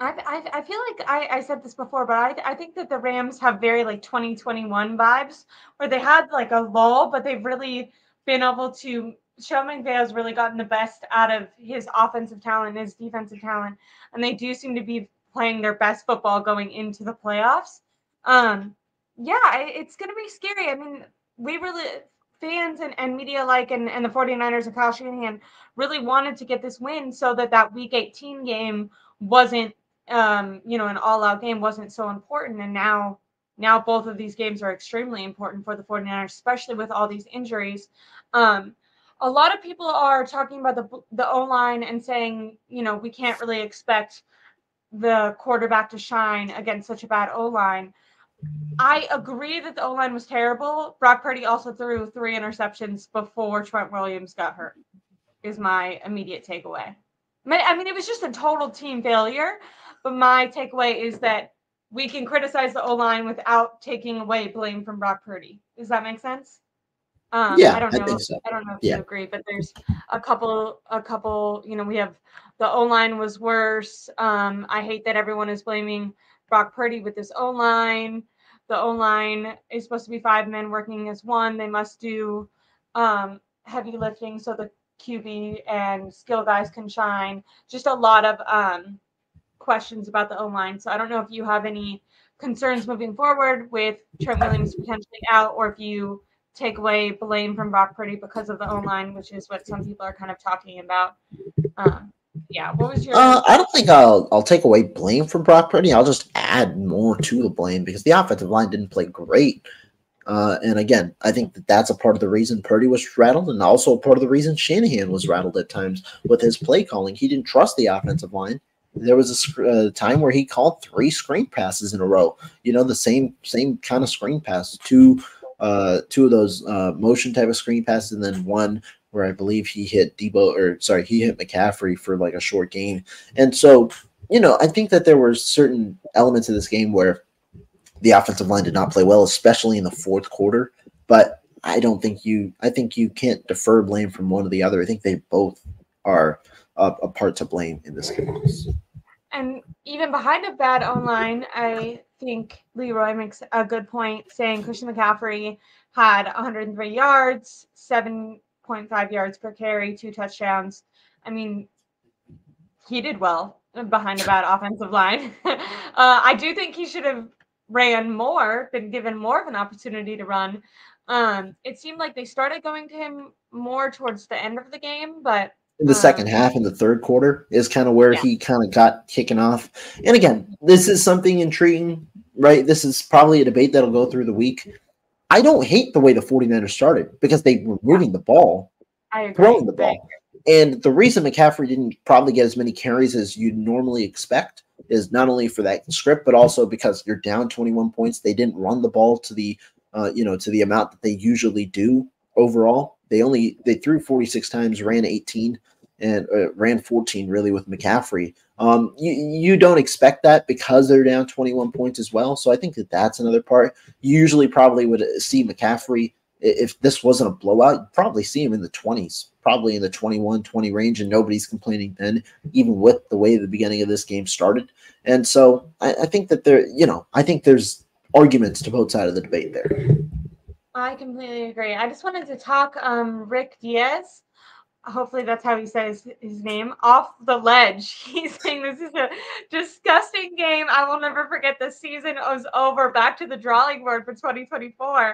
I I, I feel like I, I said this before, but I I think that the Rams have very like 2021 vibes where they had like a lull, but they've really been able to Sean McVay has really gotten the best out of his offensive talent, his defensive talent, and they do seem to be playing their best football going into the playoffs. Um, yeah, it's going to be scary. I mean, we really fans and, and media like and, and the 49ers and Kyle Shanahan really wanted to get this win so that that week 18 game wasn't um, you know, an all-out game wasn't so important and now now both of these games are extremely important for the 49ers, especially with all these injuries. Um, a lot of people are talking about the the O line and saying, you know, we can't really expect the quarterback to shine against such a bad O line. I agree that the O line was terrible. Brock Purdy also threw three interceptions before Trent Williams got hurt. Is my immediate takeaway. I mean, it was just a total team failure. But my takeaway is that we can criticize the O line without taking away blame from Brock Purdy. Does that make sense? Um, yeah, I don't know. I, so. I don't know if yeah. you agree, but there's a couple, a couple. You know, we have the O line was worse. Um, I hate that everyone is blaming Brock Purdy with this O line. The O line is supposed to be five men working as one. They must do um, heavy lifting so the QB and skill guys can shine. Just a lot of um, questions about the O line. So I don't know if you have any concerns moving forward with Trent Williams potentially out, or if you take away blame from Brock Purdy because of the O line, which is what some people are kind of talking about. Um, yeah, what was your? Uh, I don't think I'll I'll take away blame from Brock Purdy. I'll just add more to the blame because the offensive line didn't play great. Uh, and again, I think that that's a part of the reason Purdy was rattled, and also a part of the reason Shanahan was rattled at times with his play calling. He didn't trust the offensive line. There was a uh, time where he called three screen passes in a row. You know, the same same kind of screen pass, two uh, two of those uh, motion type of screen passes, and then one where I believe he hit Deebo or sorry, he hit McCaffrey for like a short gain. And so, you know, I think that there were certain elements of this game where the offensive line did not play well, especially in the fourth quarter. But I don't think you, I think you can't defer blame from one to the other. I think they both are a, a part to blame in this case. And even behind a bad O line, I think Leroy makes a good point saying Christian McCaffrey had 103 yards, 7.5 yards per carry, two touchdowns. I mean, he did well behind a bad offensive line. uh, I do think he should have ran more, been given more of an opportunity to run. Um, it seemed like they started going to him more towards the end of the game, but in the um, second half in the third quarter is kind of where Yeah. he kind of got kicking off. And again, this is something intriguing, right? This is probably a debate that'll go through the week. I don't hate the way the 49ers started because they were moving the ball, I agree. throwing the ball. And the reason McCaffrey didn't probably get as many carries as you'd normally expect is not only for that script, but also because you're down 21 points. They didn't run the ball to the uh, you know, to the amount that they usually do overall. They only they threw 46 times, ran 18, and uh, ran 14 really with McCaffrey. Um, you you don't expect that because they're down 21 points as well. So I think that that's another part. You usually probably would see McCaffrey if this wasn't a blowout. You'd probably see him in the 20s, probably in the 21, 20 range, and nobody's complaining then, even with the way the beginning of this game started. And so I, I think that there, you know, I think there's arguments to both sides of the debate there. I completely agree. I just wanted to talk um Rick Diaz. Hopefully that's how he says his name off the ledge. He's saying this is a disgusting game. I will never forget the season was over. Back to the drawing board for 2024.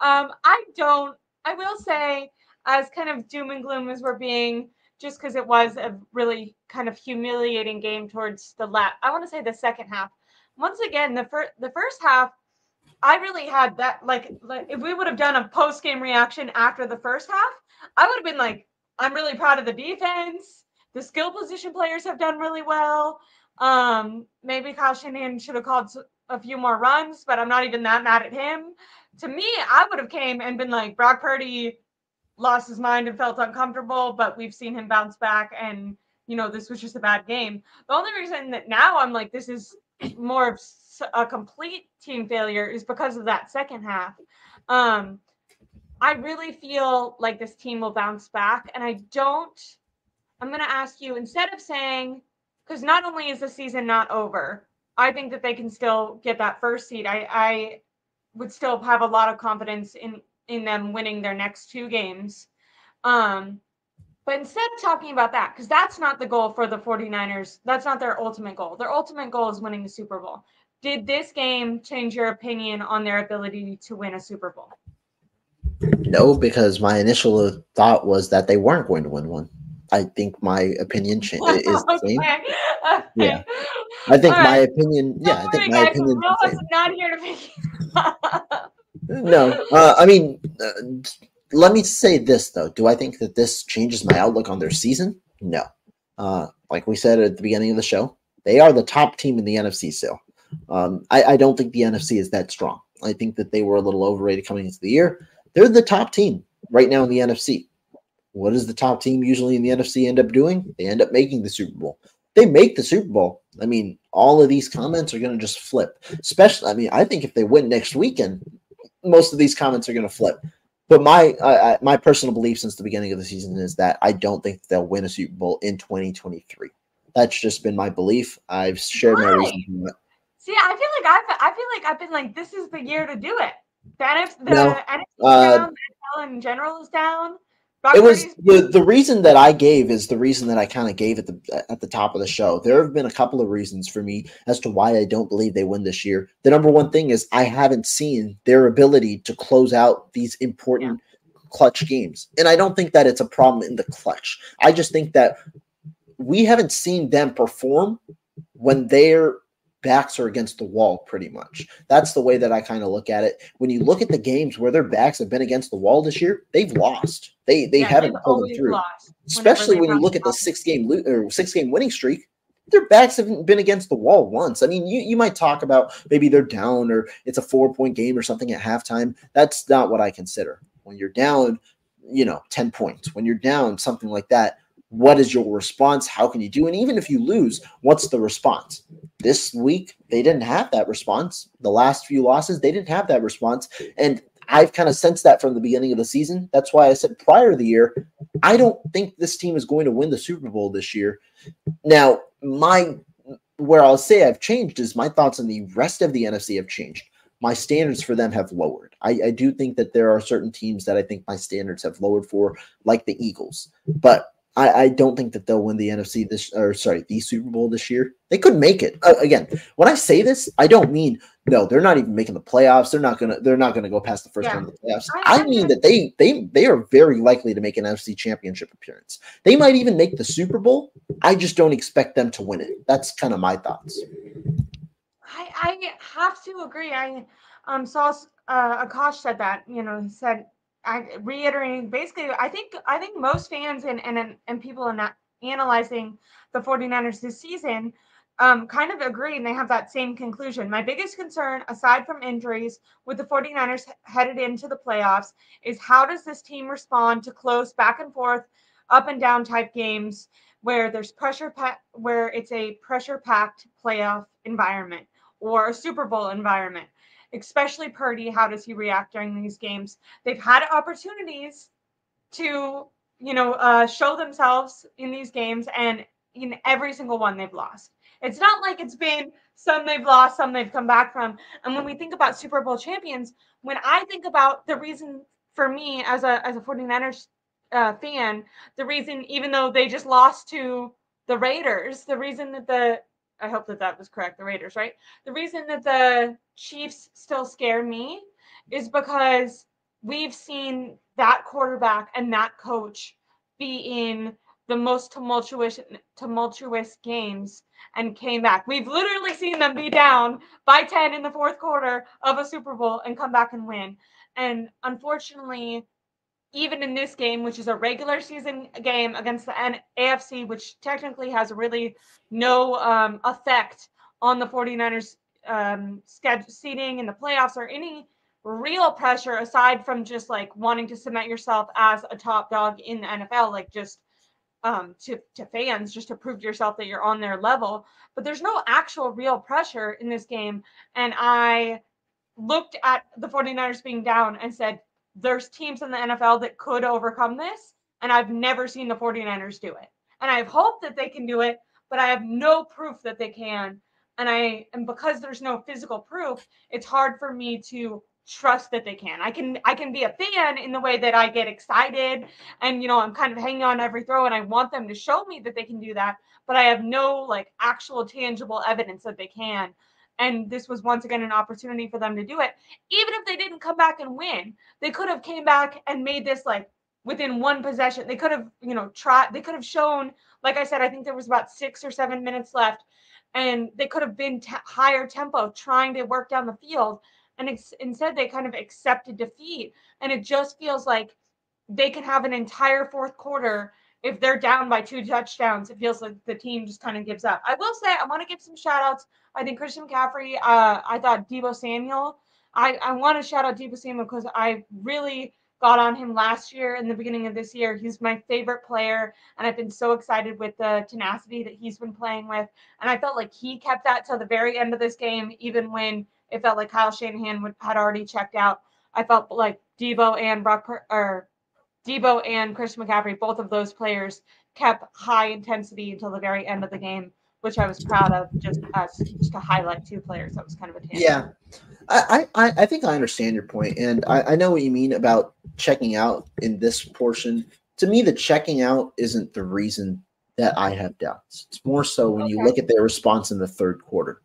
Um, I don't. I will say, as kind of doom and gloom as we're being, just because it was a really kind of humiliating game towards the left. I want to say the second half. Once again, the first the first half I really had that like like if we would have done a post game reaction after the first half, I would have been like, I'm really proud of the defense. The skill position players have done really well. Um, maybe Kyle Shanahan should have called a few more runs, but I'm not even that mad at him. To me, I would have came and been like, Brock Purdy lost his mind and felt uncomfortable, but we've seen him bounce back, and you know this was just a bad game. The only reason that now I'm like, this is more of a complete team failure is because of that second half. Um, I really feel like this team will bounce back, and I don't. I'm going to ask you instead of saying, because not only is the season not over, I think that they can still get that first seed. I, I would still have a lot of confidence in in them winning their next two games. Um, but instead of talking about that, because that's not the goal for the 49ers, that's not their ultimate goal. Their ultimate goal is winning the Super Bowl. Did this game change your opinion on their ability to win a Super Bowl? No, because my initial thought was that they weren't going to win one. I think my opinion cha- is the same. Okay, okay. Yeah. I think All my right. opinion, yeah, I Don't think worry, my guys, opinion. Is the same. not here to pick. No, uh, I mean, uh, let me say this though. Do I think that this changes my outlook on their season? No. Uh, like we said at the beginning of the show, they are the top team in the NFC still. Um, I, I don't think the NFC is that strong. I think that they were a little overrated coming into the year. They're the top team right now in the NFC. What does the top team usually in the NFC end up doing? They end up making the Super Bowl. They make the Super Bowl. I mean, all of these comments are going to just flip. Especially, I mean, I think if they win next weekend, most of these comments are going to flip. But my uh, my personal belief since the beginning of the season is that I don't think they'll win a Super Bowl in 2023. That's just been my belief. I've shared my Why? reasons. See, I feel like I've I feel like I've been like this is the year to do it. The NFC, the No, uh, down, NFL in general is down. Brock It was the, the reason that I gave is the reason that I kind of gave at the at the top of the show. There have been a couple of reasons for me as to why I don't believe they win this year. The number one thing is I haven't seen their ability to close out these important clutch games. And I don't think that it's a problem in the clutch. I just think that we haven't seen them perform when their backs are against the wall pretty much. That's the way that I kind of look at it. When you look at the games where their backs have been against the wall this year, they've lost. They they Yeah, haven't pulled them through. Especially when you look at the six game lo- or six game winning streak. Their backs haven't been against the wall once. I mean, you, you might talk about maybe they're down or it's a four point game or something at halftime. That's not what I consider. When you're down, you know, 10 points, when you're down, something like that, what is your response? How can you do? And even if you lose, what's the response? This week, they didn't have that response. The last few losses, they didn't have that response. And I've kind of sensed that from the beginning of the season. That's why I said prior to the year, I don't think this team is going to win the Super Bowl this year. Now, my where I'll say I've changed is my thoughts on the rest of the NFC have changed. My standards for them have lowered. I, I do think that there are certain teams that I think my standards have lowered for, like the Eagles. But I, I don't think that they'll win the NFC this or sorry the Super Bowl this year. They could make it uh, again. When I say this, I don't mean no. They're not even making the playoffs. They're not gonna. They're not gonna go past the first Yeah. round of the playoffs. I- I, mean that they they they are very likely to make an NFC Championship appearance. They might even make the Super Bowl. I just don't expect them to win it. That's kind of my thoughts. I, I have to agree. I um saw uh, Akash said that you know he said I reiterating basically I think I think most fans and and and people in that analyzing the 49ers this season um kind of agree and they have that same conclusion. My biggest concern aside from injuries with the 49ers headed into the playoffs is how does this team respond to close back and forth up and down type games where there's pressure pa- where it's a pressure packed playoff environment or a Super Bowl environment. Especially Purdy, how does he react during these games? They've had opportunities to, you know, uh, show themselves in these games, and in every single one they've lost. It's not like it's been some they've lost, some they've come back from. And when we think about Super Bowl champions, when I think about the reason for me as a as a 49ers uh, fan, the reason even though they just lost to the Raiders, the reason that the I hope that that was correct, the Raiders, right? The reason that the Chiefs still scare me is because we've seen that quarterback and that coach be in the most tumultuous tumultuous games and came back. We've literally seen them be down by 10 in the fourth quarter of a Super Bowl and come back and win. And unfortunately, even in this game, which is a regular season game against the N- AFC, which technically has really no um, effect on the 49ers um, schedule seating in the playoffs or any real pressure aside from just like wanting to cement yourself as a top dog in the NFL, like just um, to, to fans, just to prove to yourself that you're on their level. But there's no actual real pressure in this game. And I looked at the 49ers being down and said, there's teams in the NFL that could overcome this. And I've never seen the 49ers do it. And I have hope that they can do it, but I have no proof that they can. And I and because there's no physical proof, it's hard for me to trust that they can. I can I can be a fan in the way that I get excited and you know I'm kind of hanging on every throw and I want them to show me that they can do that, but I have no like actual tangible evidence that they can. And this was once again an opportunity for them to do it. Even if they didn't come back and win, they could have came back and made this like within one possession. They could have, you know, tried they could have shown like I said I think there was about 6 or 7 minutes left and they could have been t- higher tempo trying to work down the field and ex- instead they kind of accepted defeat and it just feels like they can have an entire fourth quarter if they're down by two touchdowns it feels like the team just kind of gives up. I will say i want to give some shout outs i think christian mccaffrey uh, i thought deebo samuel i, I want to shout out deebo samuel because i really got on him last year in the beginning of this year. He's my favorite player and i've been so excited with the tenacity that he's been playing with and i felt like he kept that till the very end of this game even when it felt like Kyle Shanahan would, had already checked out. I felt like Deebo and Brock Pur- or Deebo and Christian McCaffrey, both of those players, kept high intensity until the very end of the game, which I was proud of. Just as just to highlight two players, that was kind of a tangent. Yeah, I, I, I think I understand your point, and I, I know what you mean about checking out in this portion. To me, the checking out isn't the reason that I have doubts. It's more so when you look at their response in the third quarter.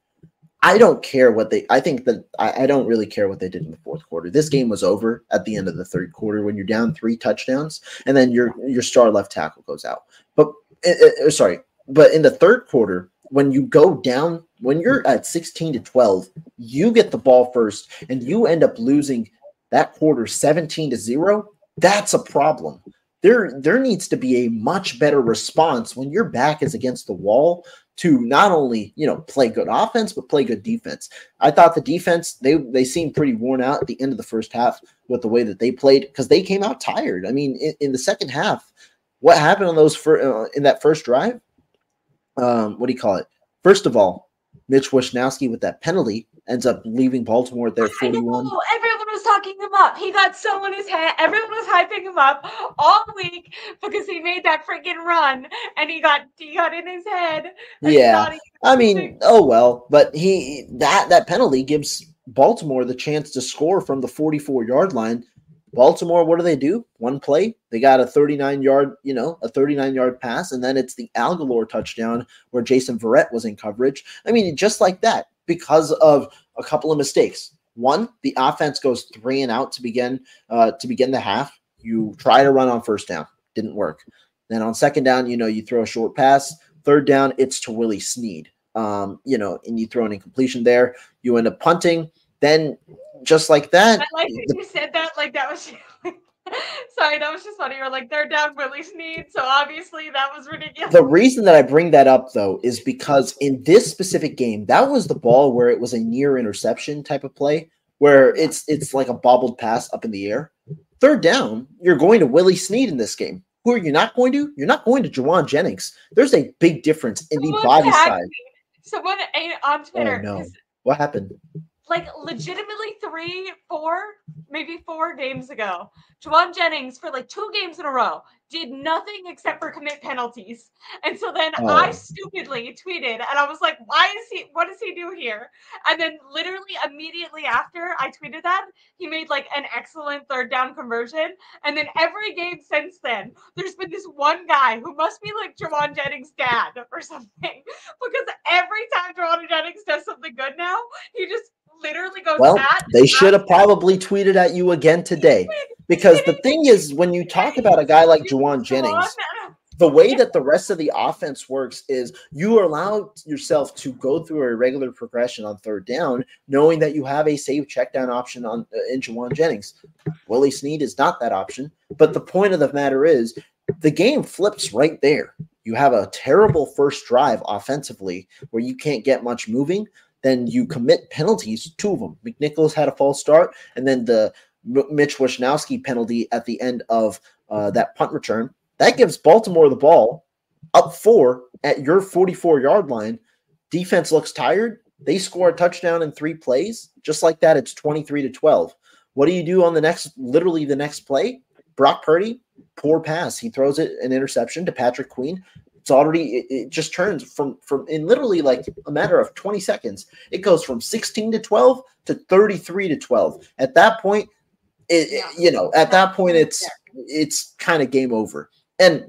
I don't care what they. I think that I, I don't really care what they did in the fourth quarter. This game was over at the end of the third quarter when you're down three touchdowns, and then your your star left tackle goes out. But uh, uh, sorry, but in the third quarter, when you go down, when you're at sixteen to twelve, you get the ball first, and you end up losing that quarter seventeen to zero. That's a problem. There, there needs to be a much better response when your back is against the wall to not only you know play good offense but play good defense. I thought the defense they they seemed pretty worn out at the end of the first half with the way that they played because they came out tired. I mean, in, in the second half, what happened on those fir- uh, in that first drive? Um, what do you call it? First of all, Mitch Wishnowsky with that penalty ends up leaving Baltimore at their forty-one. Talking him up. He got so in his head. Everyone was hyping him up all week because he made that freaking run and he got he got in his head. Yeah, he- I mean, oh well, but he that that penalty gives Baltimore the chance to score from the 44 yard line. Baltimore, what do they do? One play, they got a 39 yard, you know, a 39 yard pass, and then it's the Agholor touchdown where Jason Verrett was in coverage. I mean, just like that, because of a couple of mistakes. One, the offense goes three and out to begin uh, to begin the half. You try to run on first down, didn't work. Then on second down, you know, you throw a short pass. Third down, it's to Willie Snead. Um, you know, and you throw an incompletion there. You end up punting. Then just like that. I like that you said that like that was sorry, that was just funny. You're like, they're down Willie Snead, so obviously that was ridiculous. The reason that I bring that up though is because in this specific game, that was the ball where it was a near interception type of play, where it's it's like a bobbled pass up in the air. Third down, you're going to Willie Snead in this game. Who are you not going to? You're not going to Jauan Jennings. There's a big difference in Someone the body size. Someone ate on Oh Twitter. no. 'cause, What happened? Like legitimately three, four, maybe four games ago, Jauan Jennings for like two games in a row did nothing except for commit penalties. And so then oh. I Oh. stupidly tweeted and I was like, why is he what does he do here? And then literally immediately after I tweeted that, he made like an excellent third down conversion. And then every game since then, there's been this one guy who must be like Jauan Jennings' dad or something. Because every time Jauan Jennings does something good now, he just literally goes Well, they should have probably tweeted at you again today. Because the thing is, when you talk about a guy like Jauan Jennings, the way that the rest of the offense works is you allow yourself to go through a regular progression on third down, knowing that you have a save check down option on uh, in Jauan Jennings. Willie Snead is not that option. But the point of the matter is, the game flips right there. You have a terrible first drive offensively where you can't get much moving. Then you commit penalties, two of them. McNichols had a false start, and then the Mitch Wishnowsky penalty at the end of uh, that punt return. That gives Baltimore the ball up four at your 44 yard line. Defense looks tired. They score a touchdown in three plays. Just like that, it's 23 to 12. What do you do on the next, literally the next play? Brock Purdy, poor pass. He throws it an interception to Patrick Queen. It's already, it, it just turns from, from in literally like a matter of 20 seconds. It goes from 16 to 12 to 33 to 12. At that point, it, Yeah. you know, at that point, it's, it's kind of game over. And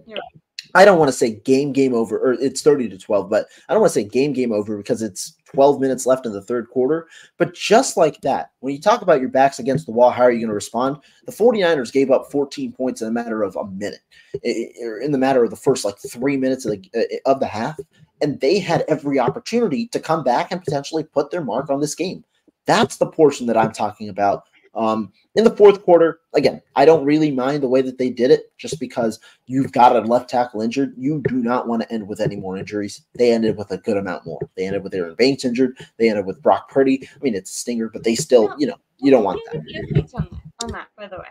I don't want to say game game over or it's 30 to 12, but I don't want to say game game over because it's 12 minutes left in the third quarter. But just like that, when you talk about your backs against the wall, how are you going to respond? The 49ers gave up 14 points in a matter of a minute, in the matter of the first like three minutes of the, uh, of the half. And they had every opportunity to come back and potentially put their mark on this game. That's the portion that I'm talking about. Um, in the fourth quarter, again, I don't really mind the way that they did it just because you've got a left tackle injured. You do not want to end with any more injuries. They ended with a good amount more. They ended with Aaron Banks injured. They ended with Brock Purdy. I mean, it's a stinger, but they still, you know, you don't want that. What do you think on that, on that, by the way?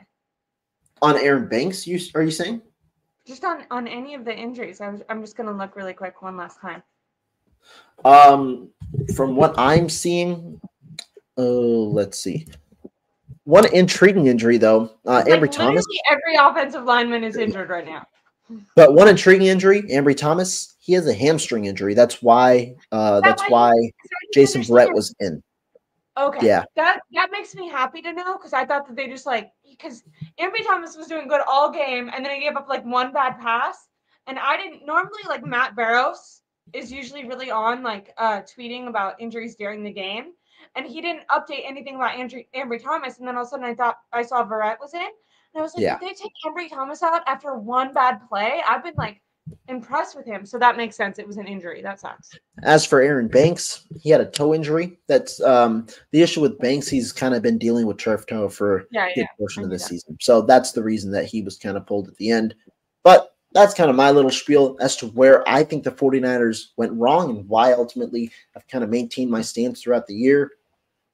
On Aaron Banks, you are you saying? Just on on any of the injuries. I was, I'm just gonna look really quick one last time. Um, from what I'm seeing, oh, let's see. One intriguing injury though, uh, Like, Ambry Thomas. literally Every offensive lineman is injured right now. But one intriguing injury, Ambry Thomas, he has a hamstring injury. That's why. Uh, that that's why why So Jason understand Brett was in. Okay. Yeah. That that makes me happy to know because I thought that they just like because Ambry Thomas was doing good all game and then he gave up like one bad pass. And I didn't normally like Matt Barrows is usually really on like uh tweeting about injuries during the game. And he didn't update anything about Andrew Ambry Thomas. And then all of a sudden I thought I saw Verrett was in. And I was like, Yeah. did they take Ambry Thomas out after one bad play? I've been like impressed with him. So that makes sense. It was an injury. That sucks. As for Aaron Banks, he had a toe injury. That's um, the issue with Banks. He's kind of been dealing with turf toe for Yeah, a good yeah. portion of the season. So that's the reason that he was kind of pulled at the end. But that's kind of my little spiel as to where I think the 49ers went wrong and why ultimately I've kind of maintained my stance throughout the year.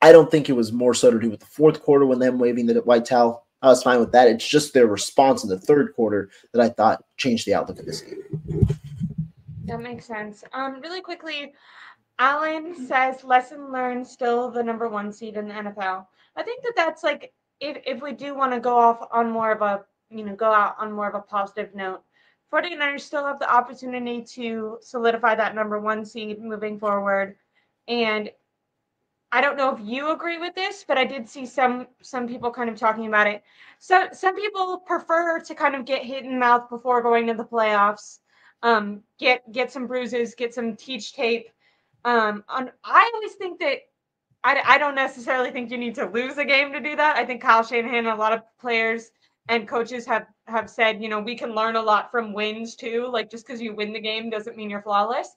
I don't think it was more so to do with the fourth quarter when them waving the white towel. I was fine with that. It's just their response in the third quarter that I thought changed the outlook of this game. That makes sense. Um, really quickly, Alan says lesson learned, still the number one seed in the NFL. I think that that's like if if we do want to go off on more of a you know go out on more of a positive note, 49ers still have the opportunity to solidify that number one seed moving forward, and I don't know if you agree with this, but I did see some some people kind of talking about it. So some people prefer to kind of get hit in the mouth before going to the playoffs. Um, get get some bruises, get some teach tape. Um, on I always think that I, I don't necessarily think you need to lose a game to do that. I think Kyle Shanahan and a lot of players and coaches have have said, you know, we can learn a lot from wins too. Like just because you win the game doesn't mean you're flawless.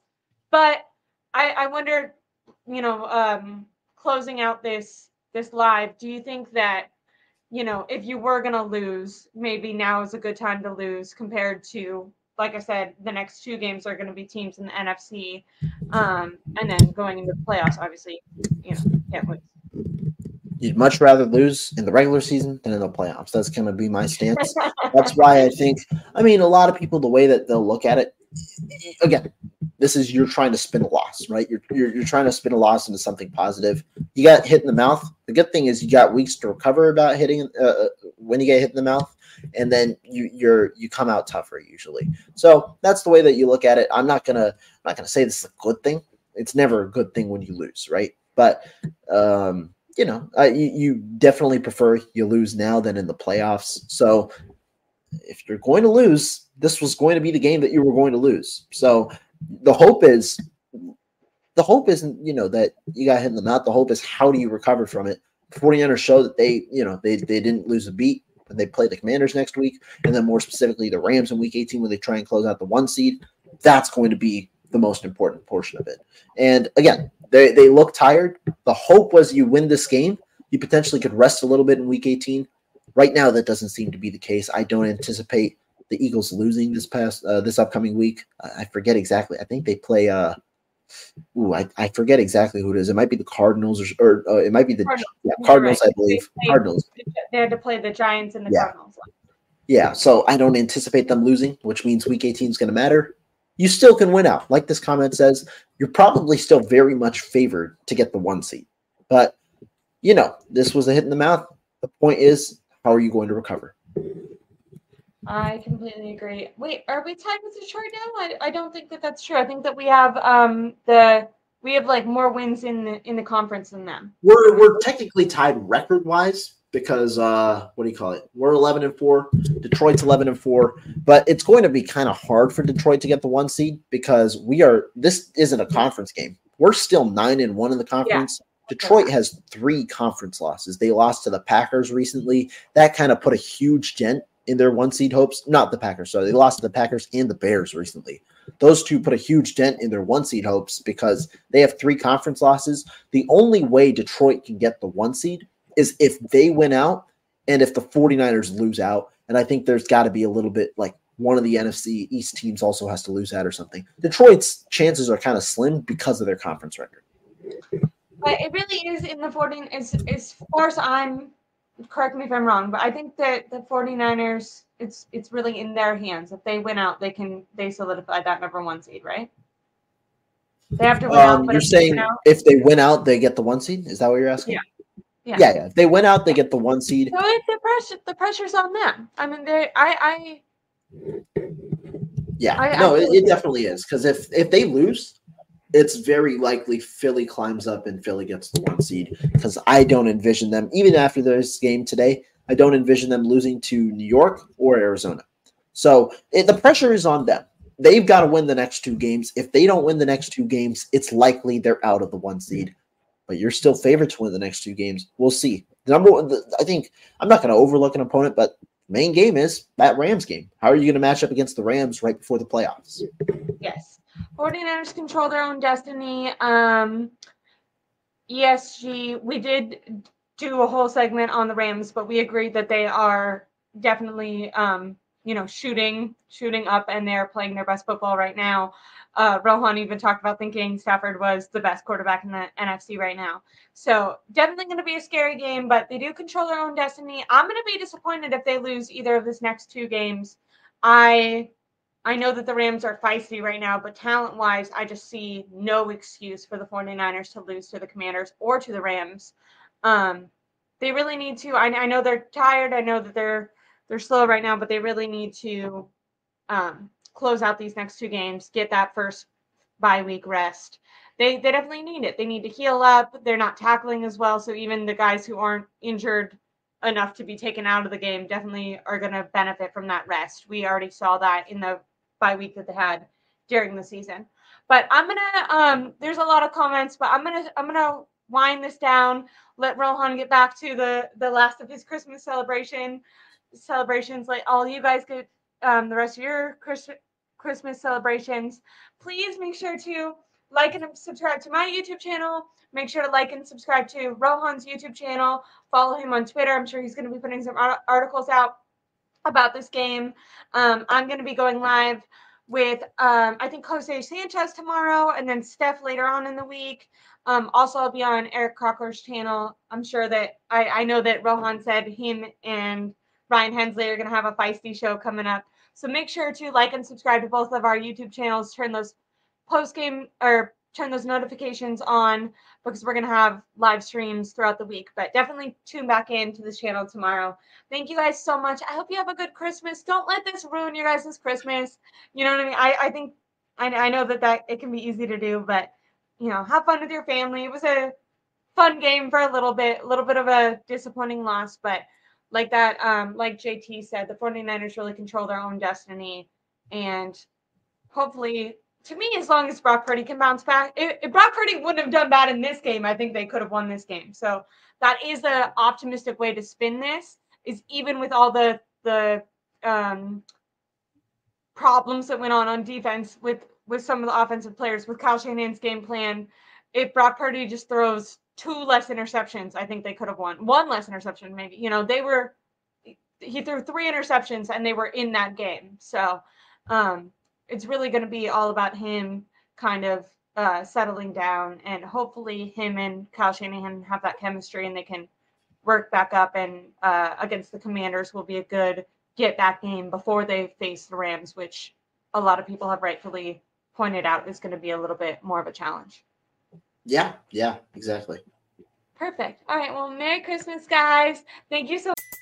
But I, I wonder, you know, um, closing out this this live, do you think that, you know, if you were gonna lose, maybe now is a good time to lose compared to like I said, the next two games are going to be teams in the NFC, um, and then going into the playoffs. Obviously, you know, can't lose. You'd much rather lose in the regular season than in the playoffs. That's going to be my stance. That's why I think. I mean, a lot of people, the way that they'll look at it, again, this is you're trying to spin a loss, right? You're, you're, you're trying to spin a loss into something positive. You got hit in the mouth. The good thing is you got weeks to recover about hitting uh, uh when you get hit in the mouth and then you you're you come out tougher usually. So that's the way that you look at it. I'm not gonna I'm not gonna say this is a good thing. It's never a good thing when you lose, right? But um, you know, you, you definitely prefer you lose now than in the playoffs. So if you're going to lose, this was going to be the game that you were going to lose. So the hope is the hope isn't, you know, that you got hit in the mouth. The hope is how do you recover from it? 49ers show that they, you know, they they didn't lose a beat when they play the Commanders next week, and then more specifically the Rams in Week 18 when they try and close out the one seed. That's going to be the most important portion of it. And again, they they look tired. The hope was you win this game, you potentially could rest a little bit in Week 18. Right now, that doesn't seem to be the case. I don't anticipate the Eagles losing this past uh, this upcoming week. I forget exactly. I think they play. Uh, ooh, I, I forget exactly who it is. It might be the Cardinals or, or uh, it might be the Cardinals, yeah, Cardinals right. I believe. They, Cardinals. They had to play the Giants and the yeah. Cardinals. Yeah, so I don't anticipate them losing, which means Week 18 is going to matter. You still can win out, like this comment says. You're probably still very much favored to get the one seed, but you know this was a hit in the mouth. The point is, how are you going to recover? I completely agree. Wait, are we tied with Detroit now? I, I don't think that that's true. I think that we have um the we have like more wins in the in the conference than them. We're we're technically tied record wise because uh what do you call it? We're 11 and 4. Detroit's 11 and 4, but it's going to be kind of hard for Detroit to get the one seed because we are this isn't a conference game. We're still 9 and 1 in the conference. Yeah. Detroit has 3 conference losses. They lost to the Packers recently. That kind of put a huge dent in their one seed hopes. Not the Packers, sorry. They lost to the Packers and the Bears recently. Those two put a huge dent in their one seed hopes because they have three conference losses. The only way Detroit can get the one seed is if they win out and if the 49ers lose out. And I think there's got to be a little bit like one of the NFC East teams also has to lose out or something. Detroit's chances are kind of slim because of their conference record. But it really is in the 14 as as far as I'm correct me if I'm wrong, but I think that the 49ers, it's it's really in their hands. If they win out, they can they solidify that number one seed, right? They have to win um, out. You're saying if they win out, they get the one seed? Is that what you're asking? Yeah. Yeah. yeah, yeah. If they win out, they get the one seed. So it's the pressure. The pressure's on them. I mean, they. I. I. Yeah. I, no, I it, it definitely is because if if they lose, it's very likely Philly climbs up and Philly gets the one seed because I don't envision them, even after this game today, I don't envision them losing to New York or Arizona. So it, the pressure is on them. They've got to win the next two games. If they don't win the next two games, it's likely they're out of the one seed. But you're still favored to win the next two games. We'll see. Number one, I think I'm not going to overlook an opponent, but main game is that Rams game. How are you going to match up against the Rams right before the playoffs? Yes. 49ers control their own destiny. Um, ESG, we did do a whole segment on the Rams, but we agreed that they are definitely, um, you know, shooting, shooting up, and they're playing their best football right now. Uh, Rohan even talked about thinking Stafford was the best quarterback in the NFC right now. So definitely going to be a scary game, but they do control their own destiny. I'm going to be disappointed if they lose either of this next two games. I I know that the Rams are feisty right now, but talent wise, I just see no excuse for the 49ers to lose to the Commanders or to the Rams. Um, they really need to. I, I, know they're tired. I know that they're they're slow right now, but they really need to um, close out these next two games, get that first bye week rest, they they definitely need it. They need to heal up. They're not tackling as well, so even the guys who aren't injured enough to be taken out of the game definitely are going to benefit from that rest. We already saw that in the bye week that they had during the season. But I'm gonna um there's a lot of comments, but I'm gonna I'm gonna wind this down, let Rohan get back to the the last of his Christmas celebration celebrations. Let all you guys get um the rest of your Chris, Christmas celebrations. Please make sure to like and subscribe to my YouTube channel. Make sure to like and subscribe to Rohan's YouTube channel. Follow him on Twitter. I'm sure he's going to be putting some articles out about this game. Um, I'm going to be going live with um, I think Jose Sanchez tomorrow, and then Steph later on in the week. Um, also, I'll be on Eric Crockler's channel. I'm sure that I, I know that Rohan said him and Ryan Hensley are going to have a feisty show coming up. So make sure to like and subscribe to both of our YouTube channels. Turn those post game or turn those notifications on because we're going to have live streams throughout the week. But definitely tune back in to this channel tomorrow. Thank you guys so much. I hope you have a good Christmas. Don't let this ruin your guys' Christmas. You know what I mean? I, I think I, I know that, that it can be easy to do, but you know, have fun with your family. It was a fun game for a little bit, a little bit of a disappointing loss, but like that, um, like JT said, the 49ers really control their own destiny. And hopefully to me, as long as Brock Purdy can bounce back, if, Brock Purdy wouldn't have done bad in this game, I think they could have won this game. So that is an optimistic way to spin this. Is even with all the the um, problems that went on on defense with with some of the offensive players with Kyle Shanahan's game plan, if Brock Purdy just throws two less interceptions, I think they could have won. One less interception, maybe. You know, they were he threw three interceptions and they were in that game. So um it's really going to be all about him kind of uh, settling down, and hopefully him and Kyle Shanahan have that chemistry, and they can work back up. And uh, against the Commanders will be a good get back game before they face the Rams, which a lot of people have rightfully pointed out is going to be a little bit more of a challenge. Yeah, yeah, exactly. Perfect. All right. Well, Merry Christmas, guys. Thank you so much.